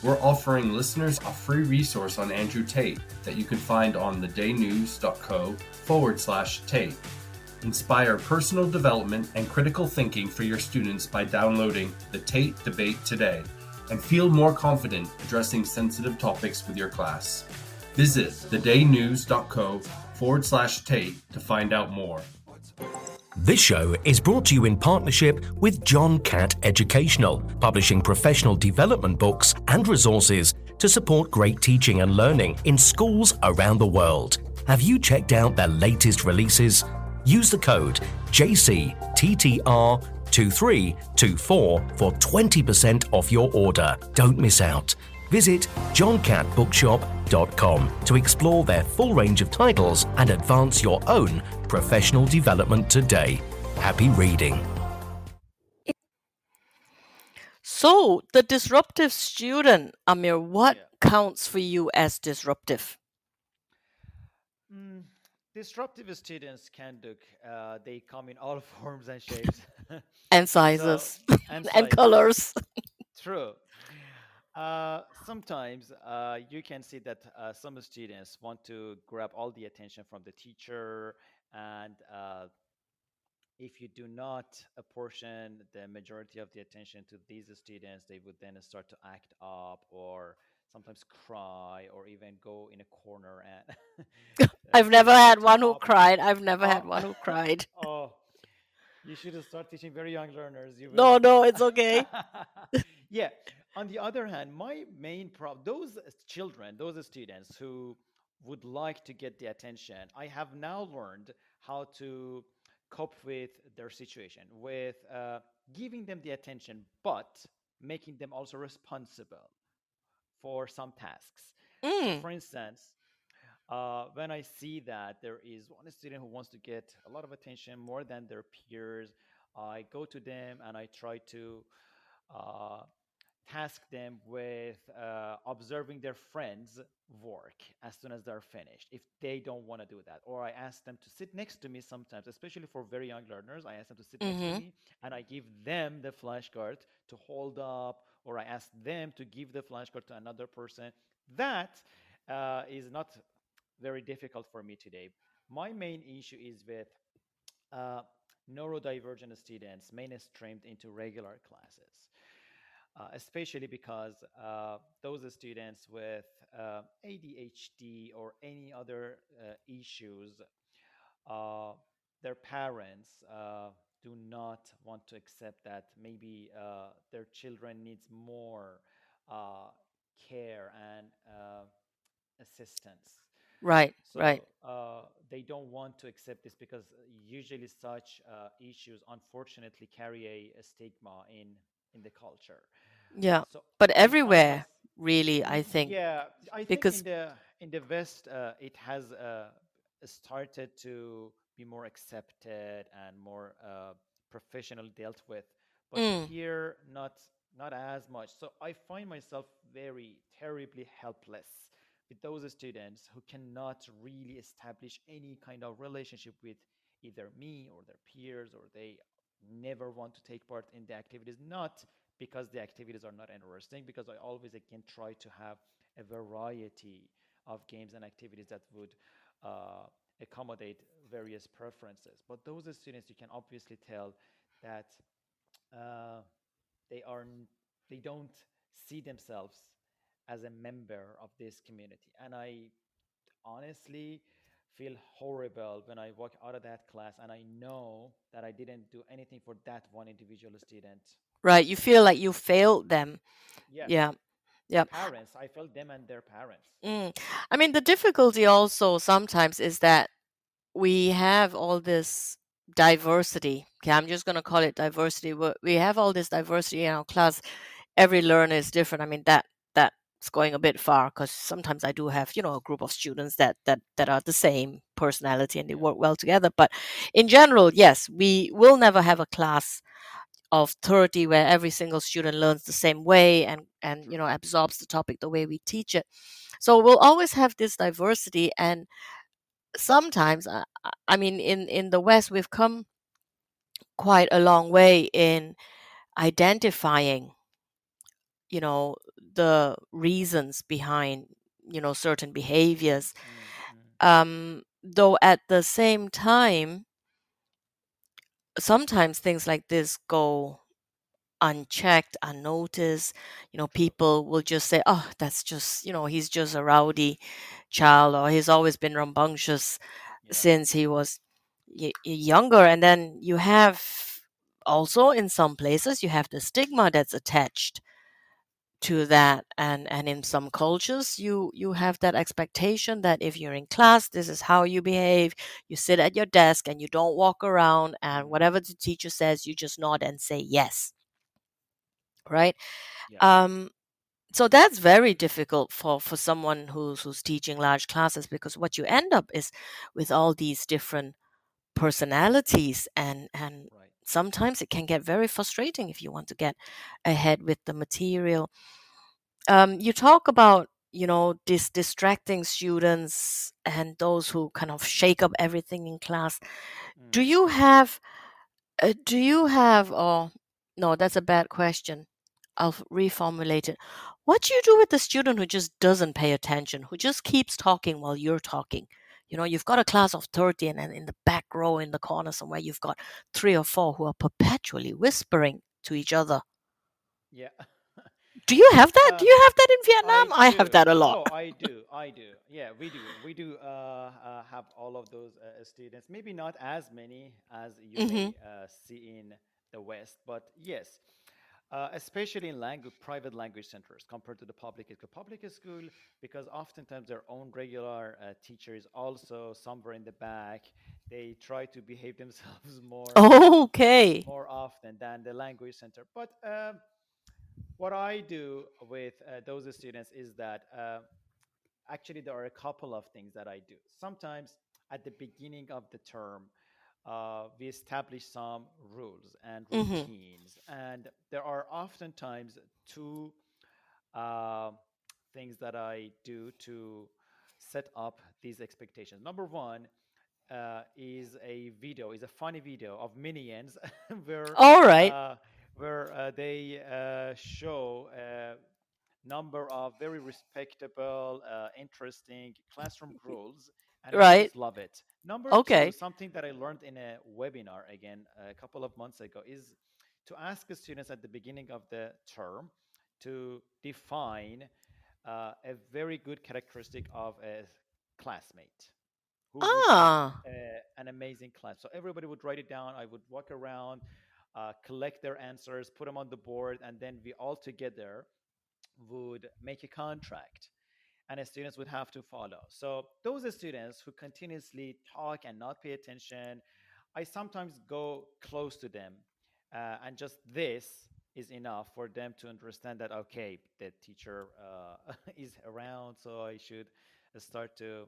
We're offering listeners a free resource on Andrew Tate that you can find on thedaynews.co forward slash Tate. Inspire personal development and critical thinking for your students by downloading the Tate Debate today and feel more confident addressing sensitive topics with your class. Visit thedaynews.co forward slash Tate to find out more. This show is brought to you in partnership with John Catt Educational, publishing professional development books and resources to support great teaching and learning in schools around the world. Have you checked out their latest releases? Use the code JCTTR2324 for 20% off your order. Don't miss out. Visit johncattbookshop.com to explore their full range of titles and advance your own professional development today. Happy reading. So, the disruptive student, Amir, what Yeah. counts for you as disruptive? Mm, disruptive students can do. uh, they come in all forms and shapes. And so, sizes and and sizes. colors. True. Uh, sometimes uh, you can see that uh, some students want to grab all the attention from the teacher, and uh, if you do not apportion the majority of the attention to these students, they would then start to act up or sometimes cry or even go in a corner and I've never had one who cried. I've never had one who cried. oh, you should start teaching very young learners. You No, will. no, it's okay. yeah. On the other hand, my main problem, those children, those students who would like to get the attention, I have now learned how to cope with their situation, with uh, giving them the attention, but making them also responsible for some tasks. So, Mm, for instance, uh, when I see that there is one student who wants to get a lot of attention more than their peers, I go to them and I try to uh, task them with uh, observing their friends' work as soon as they're finished, if they don't want to do that. Or I ask them to sit next to me sometimes, especially for very young learners. I ask them to sit next to mm-hmm. me and I give them the flashcard to hold up, or I ask them to give the flashcard to another person. That uh, is not very difficult for me today. My main issue is with uh, neurodivergent students mainstreamed into regular classes, uh, especially because uh, those students with uh, ADHD or any other uh, issues, uh, their parents uh, do not want to accept that maybe uh, their children needs more uh, care and uh, assistance. Right, right. So uh, they don't want to accept this because usually such uh, issues, unfortunately, carry a, a stigma in in the culture. Yeah. So But everywhere, really, I think, yeah, I think because in the in the West, uh, it has uh, started to be more accepted and more uh, professionally dealt with, but mm, here not not as much. So I find myself very terribly helpless with those students who cannot really establish any kind of relationship with either me or their peers, or they never want to take part in the activities, not because the activities are not interesting, because I always again try to have a variety of games and activities that would uh, accommodate various preferences. But those students, you can obviously tell that uh, they are they don't see themselves as a member of this community, and I honestly feel horrible when I walk out of that class and I know that I didn't do anything for that one individual student. right. You feel like you failed them. Yeah, Yeah. Yeah. parents. I felt them and their parents. Mm. I mean, the difficulty also sometimes is that we have all this diversity. Okay, I'm just going to call it diversity. We we have all this diversity in our class. Every learner is different. I mean, that that's going a bit far because sometimes I do have, you know, a group of students that that that are the same personality and they work well together. But in general, yes, we will never have a class of 30 where every single student learns the same way and and you know absorbs the topic the way we teach it so we'll always have this diversity and sometimes i, I mean in in the west we've come quite a long way in identifying you know the reasons behind you know certain behaviors Mm, mm. um though at the same time sometimes things like this go unchecked, unnoticed. You know, people will just say, "Oh, that's just you know, he's just a rowdy child, or he's always been rambunctious Yeah. since he was y- younger." And then you have also in some places you have the stigma that's attached to that and and in some cultures you you have that expectation that if you're in class this is how you behave you sit at your desk and you don't walk around and whatever the teacher says you just nod and say yes right Yeah. um so that's very difficult for for someone who's who's teaching large classes because what you end up is with all these different personalities and and Right. sometimes it can get very frustrating if you want to get ahead with the material um you talk about you know dis- distracting students and those who kind of shake up everything in class do Mm. you have uh, do you have oh no that's a bad question i'll reformulate it what do you do with the student who just doesn't pay attention who just keeps talking while you're talking you know you've got a class of 30 and then in the back row in the corner somewhere you've got three or four who are perpetually whispering to each other Yeah. do you have that do Uh, you have that in vietnam i, have that a lot Oh, I do. I do. Yeah, we do. We do uh, uh, have all of those uh, students. Maybe not as many as you hmm may uh, see in the West, but yes, uh, especially in language, private language centers compared to the public school. Public school, because oftentimes their own regular uh, teachers also somewhere in the back, they try to behave themselves more okay more often than the language center. But um, what I do with uh, those students is that uh, actually there are a couple of things that I do. Sometimes at the beginning of the term, uh, we establish some rules and hmm routines, and there are oftentimes two uh, things that I do to set up these expectations. Number one uh, is a video, is a funny video of minions where all right. uh, where uh, they uh, show a number of very respectable, uh, interesting classroom rules, and right students love it. Number two, okay something that I learned in a webinar again a couple of months ago is to ask the students at the beginning of the term to define uh, a very good characteristic of a classmate who would ah uh, an amazing class. So everybody would write it down. I would walk around, uh, collect their answers, put them on the board, and then we all together would make a contract and the students would have to follow. So those students who continuously talk and not pay attention, I sometimes go close to them, uh, and just this is enough for them to understand that okay, the teacher uh, is around, so I should start to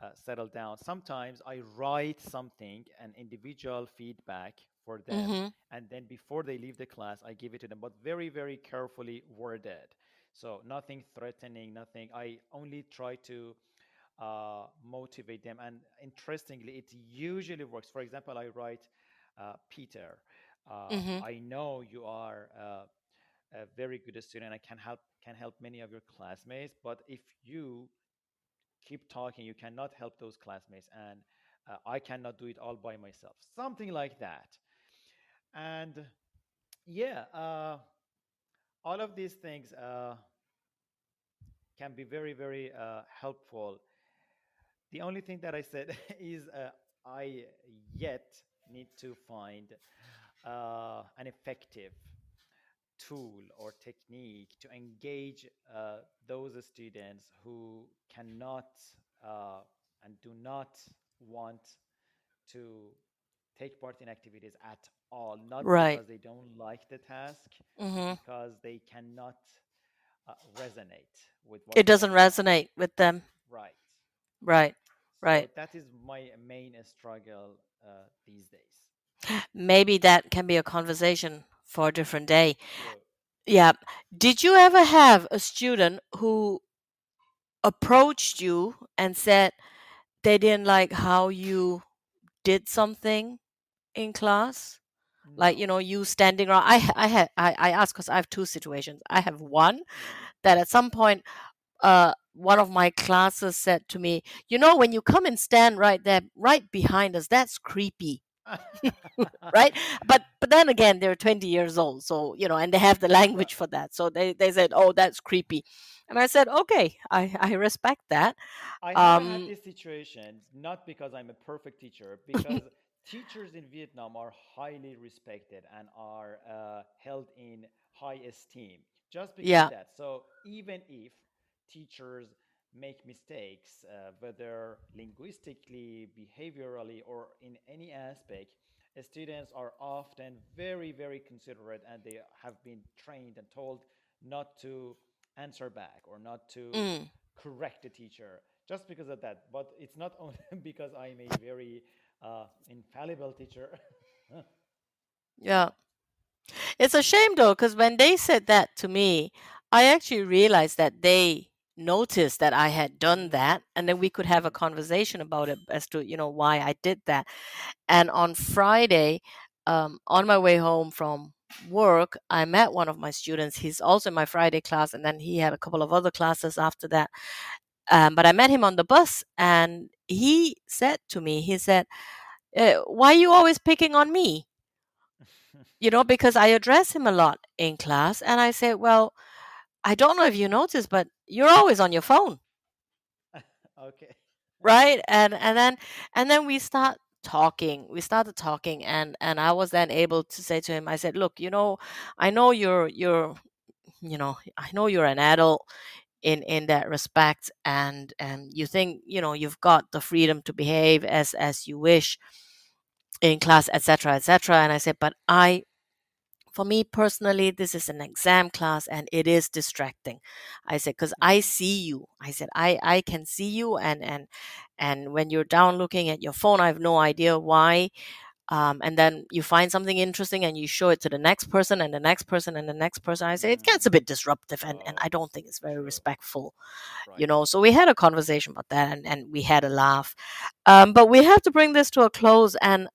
uh, settle down. Sometimes I write something, an individual feedback for them, hmm and then before they leave the class, I give it to them, but very, very carefully worded. So nothing threatening, nothing. I only try to uh, motivate them, and interestingly, it usually works. For example, I write, uh, Peter, uh, hmm I know you are. Uh, a very good student. I can help can help many of your classmates, but if you keep talking, you cannot help those classmates, and uh, I cannot do it all by myself. Something like that. And yeah, uh, all of these things uh, can be very, very uh, helpful. The only thing that I said is uh, I yet need to find uh, an effective tool or technique to engage uh, those students who cannot uh, and do not want to take part in activities at all, not Right. because they don't like the task, hmm because they cannot uh, resonate with It doesn't resonate with them. Right. Right. So Right. that is my main struggle uh, these days. Maybe that can be a conversation for a different day. Sure. Yeah. Did you ever have a student who approached you and said they didn't like how you did something in class? Like, you know, you standing around. I, I had, I, I asked because I have two situations. I have one that at some point, uh, one of my classes said to me, you know, when you come and stand right there, right behind us, that's creepy. right but but then again they're 20 years old so you know and they have the language for that so they they said oh that's creepy and i said okay i i respect that I haven't had um this situation, not because I'm a perfect teacher, because teachers in Vietnam are highly respected and are uh, held in high esteem just because yeah of that. So even if teachers make mistakes, uh, whether linguistically, behaviorally, or in any aspect, students are often very, very considerate and they have been trained and told not to answer back or not to mm, correct the teacher just because of that. But it's not only because I'm a very uh, infallible teacher. yeah. It's a shame though because when they said that to me i actually realized that they noticed that i had done that and then we could have a conversation about it as to you know why i did that. And on friday um, on my way home from work i met one of my students. He's also in my friday class and then he had a couple of other classes after that um, but i met him on the bus and he said to me he said uh, why are you always picking on me? You know because i address him a lot in class and i said well i don't know if you noticed but you're always on your phone. Okay. right? And and then and then we start talking we started talking and and i was then able to say to him i said look you know i know you're you're you know i know you're an adult in in that respect and and you think you know you've got the freedom to behave as as you wish in class etc etc and i said but i for me personally this is an exam class and it is distracting i said because i Mhm. see you i said i i can see you and and and when you're down looking at your phone i have no idea why um, and then you find something interesting and you show it to the next person and the next person and the next person. I say it gets a bit disruptive and, and Oh, i don't think it's very respectful you know so we had a conversation about that and, and we had a laugh. Um, but we have to bring this to a close and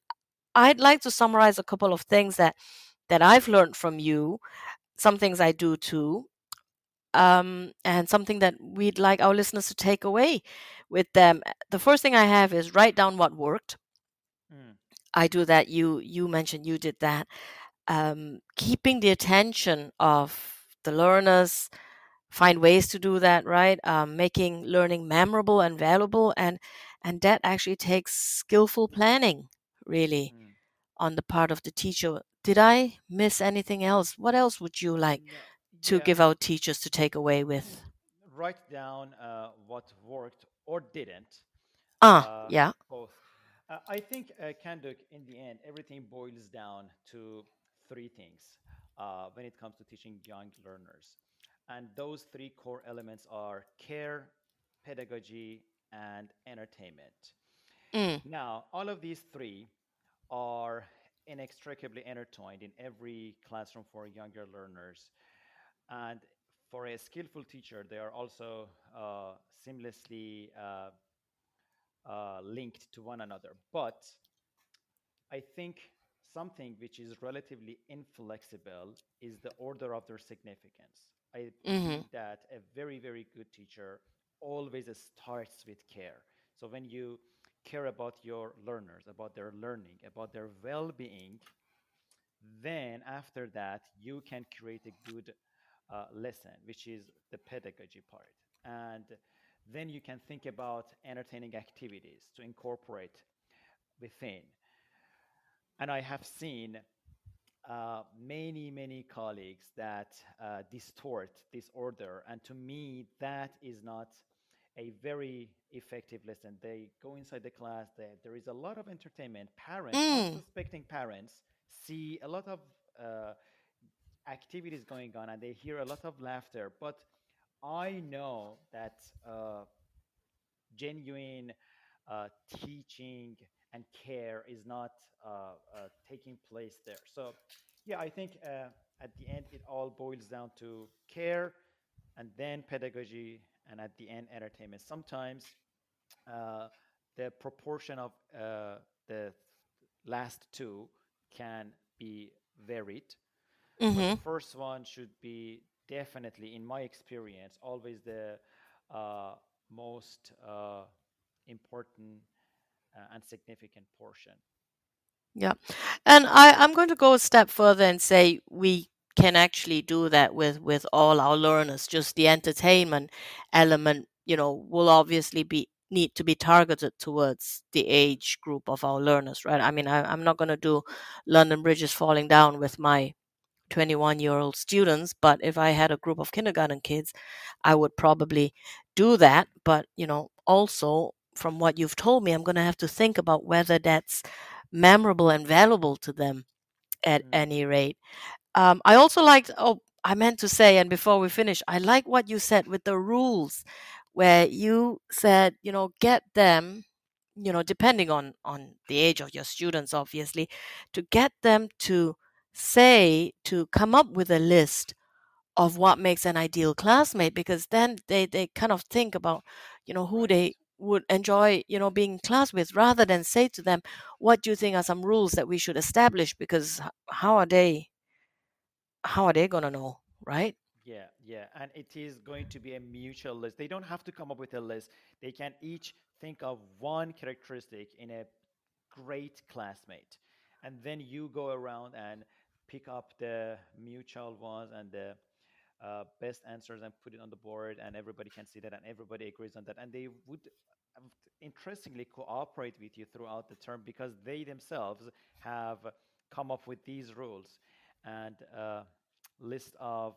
i'd like to summarize a couple of things that that i've learned from you some things i do too um, and something that we'd like our listeners to take away with them. The first thing i have is write down what worked. I do that you you mentioned you did that um, keeping the attention of the learners find ways to do that right um, making learning memorable and valuable and and that actually takes skillful planning really Mm. on the part of the teacher did i miss anything else what else would you like No, to yeah. give our teachers to take away with Write down uh, what worked or didn't. ah Uh, yeah both. Uh, I think, uh, Khanh Duc, in the end, everything boils down to three things uh, when it comes to teaching young learners. And those three core elements are care, pedagogy, and entertainment. mm, Now, all of these three are inextricably intertwined in every classroom for younger learners. And for a skillful teacher, they are also uh, seamlessly uh, uh, linked to one another. But I think something which is relatively inflexible is the order of their significance. I hmm believe that a very, very good teacher always starts with care. So when you care about your learners, about their learning, about their well being, then after that, you can create a good uh, lesson, which is the pedagogy part. And then you can think about entertaining activities to incorporate within. And I have seen uh, many, many colleagues that uh, distort this order. And to me, that is not a very effective lesson. They go inside the class, they, there is a lot of entertainment. Parents, Mm. unsuspecting parents, see a lot of uh, activities going on and they hear a lot of laughter. But I know that uh, genuine uh, teaching and care is not uh, uh, taking place there. So, yeah, I think uh, at the end it all boils down to care and then pedagogy and at the end entertainment. Sometimes uh, the proportion of uh, the last two can be varied. Mm-hmm. the first one should be definitely, in my experience, always the uh, most uh, important uh, and significant portion. Yeah. And I, I'm going to go a step further and say we can actually do that with, with all our learners. Just the entertainment element, you know, will obviously be need to be targeted towards the age group of our learners, right? I mean, I, I'm not going to do London Bridges falling down with my 21 year old students, but if I had a group of kindergarten kids, I would probably do that. But, you know, also from what you've told me, I'm going to have to think about whether that's memorable and valuable to them at Mm. any rate. Um, I also liked, oh, I meant to say, and before we finish, I like what you said with the rules, where you said, you know, get them, you know, depending on on the age of your students, obviously, to get them to say to come up with a list of what makes an ideal classmate, because then they they kind of think about, you know, who they would enjoy, you know, being in class with, rather than say to them, what do you think are some rules that we should establish? Because how are they how are they gonna know, right? Yeah, yeah. And it is going to be a mutual list. They don't have to come up with a list. They can each think of one characteristic in a great classmate. And then you go around and pick up the mutual ones and the uh, best answers and put it on the board, and everybody can see that, and everybody agrees on that. And they would, interestingly, cooperate with you throughout the term because they themselves have come up with these rules and uh, list of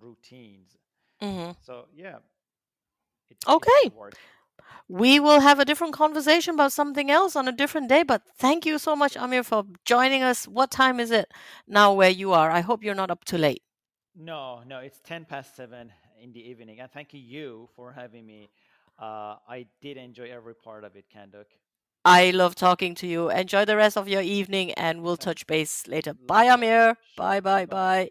routines. hmm So yeah, it, Okay. We will have a different conversation about something else on a different day, but thank you so much, Amir, for joining us. What time is it now where you are? I hope you're not up too late. No, no, it's 10 past 7 in the evening. And thank you for having me. Uh, I did enjoy every part of it, Khanh Duc. I love talking to you. Enjoy the rest of your evening and we'll touch base later. Bye, Amir. Bye, bye, Bye-bye. bye.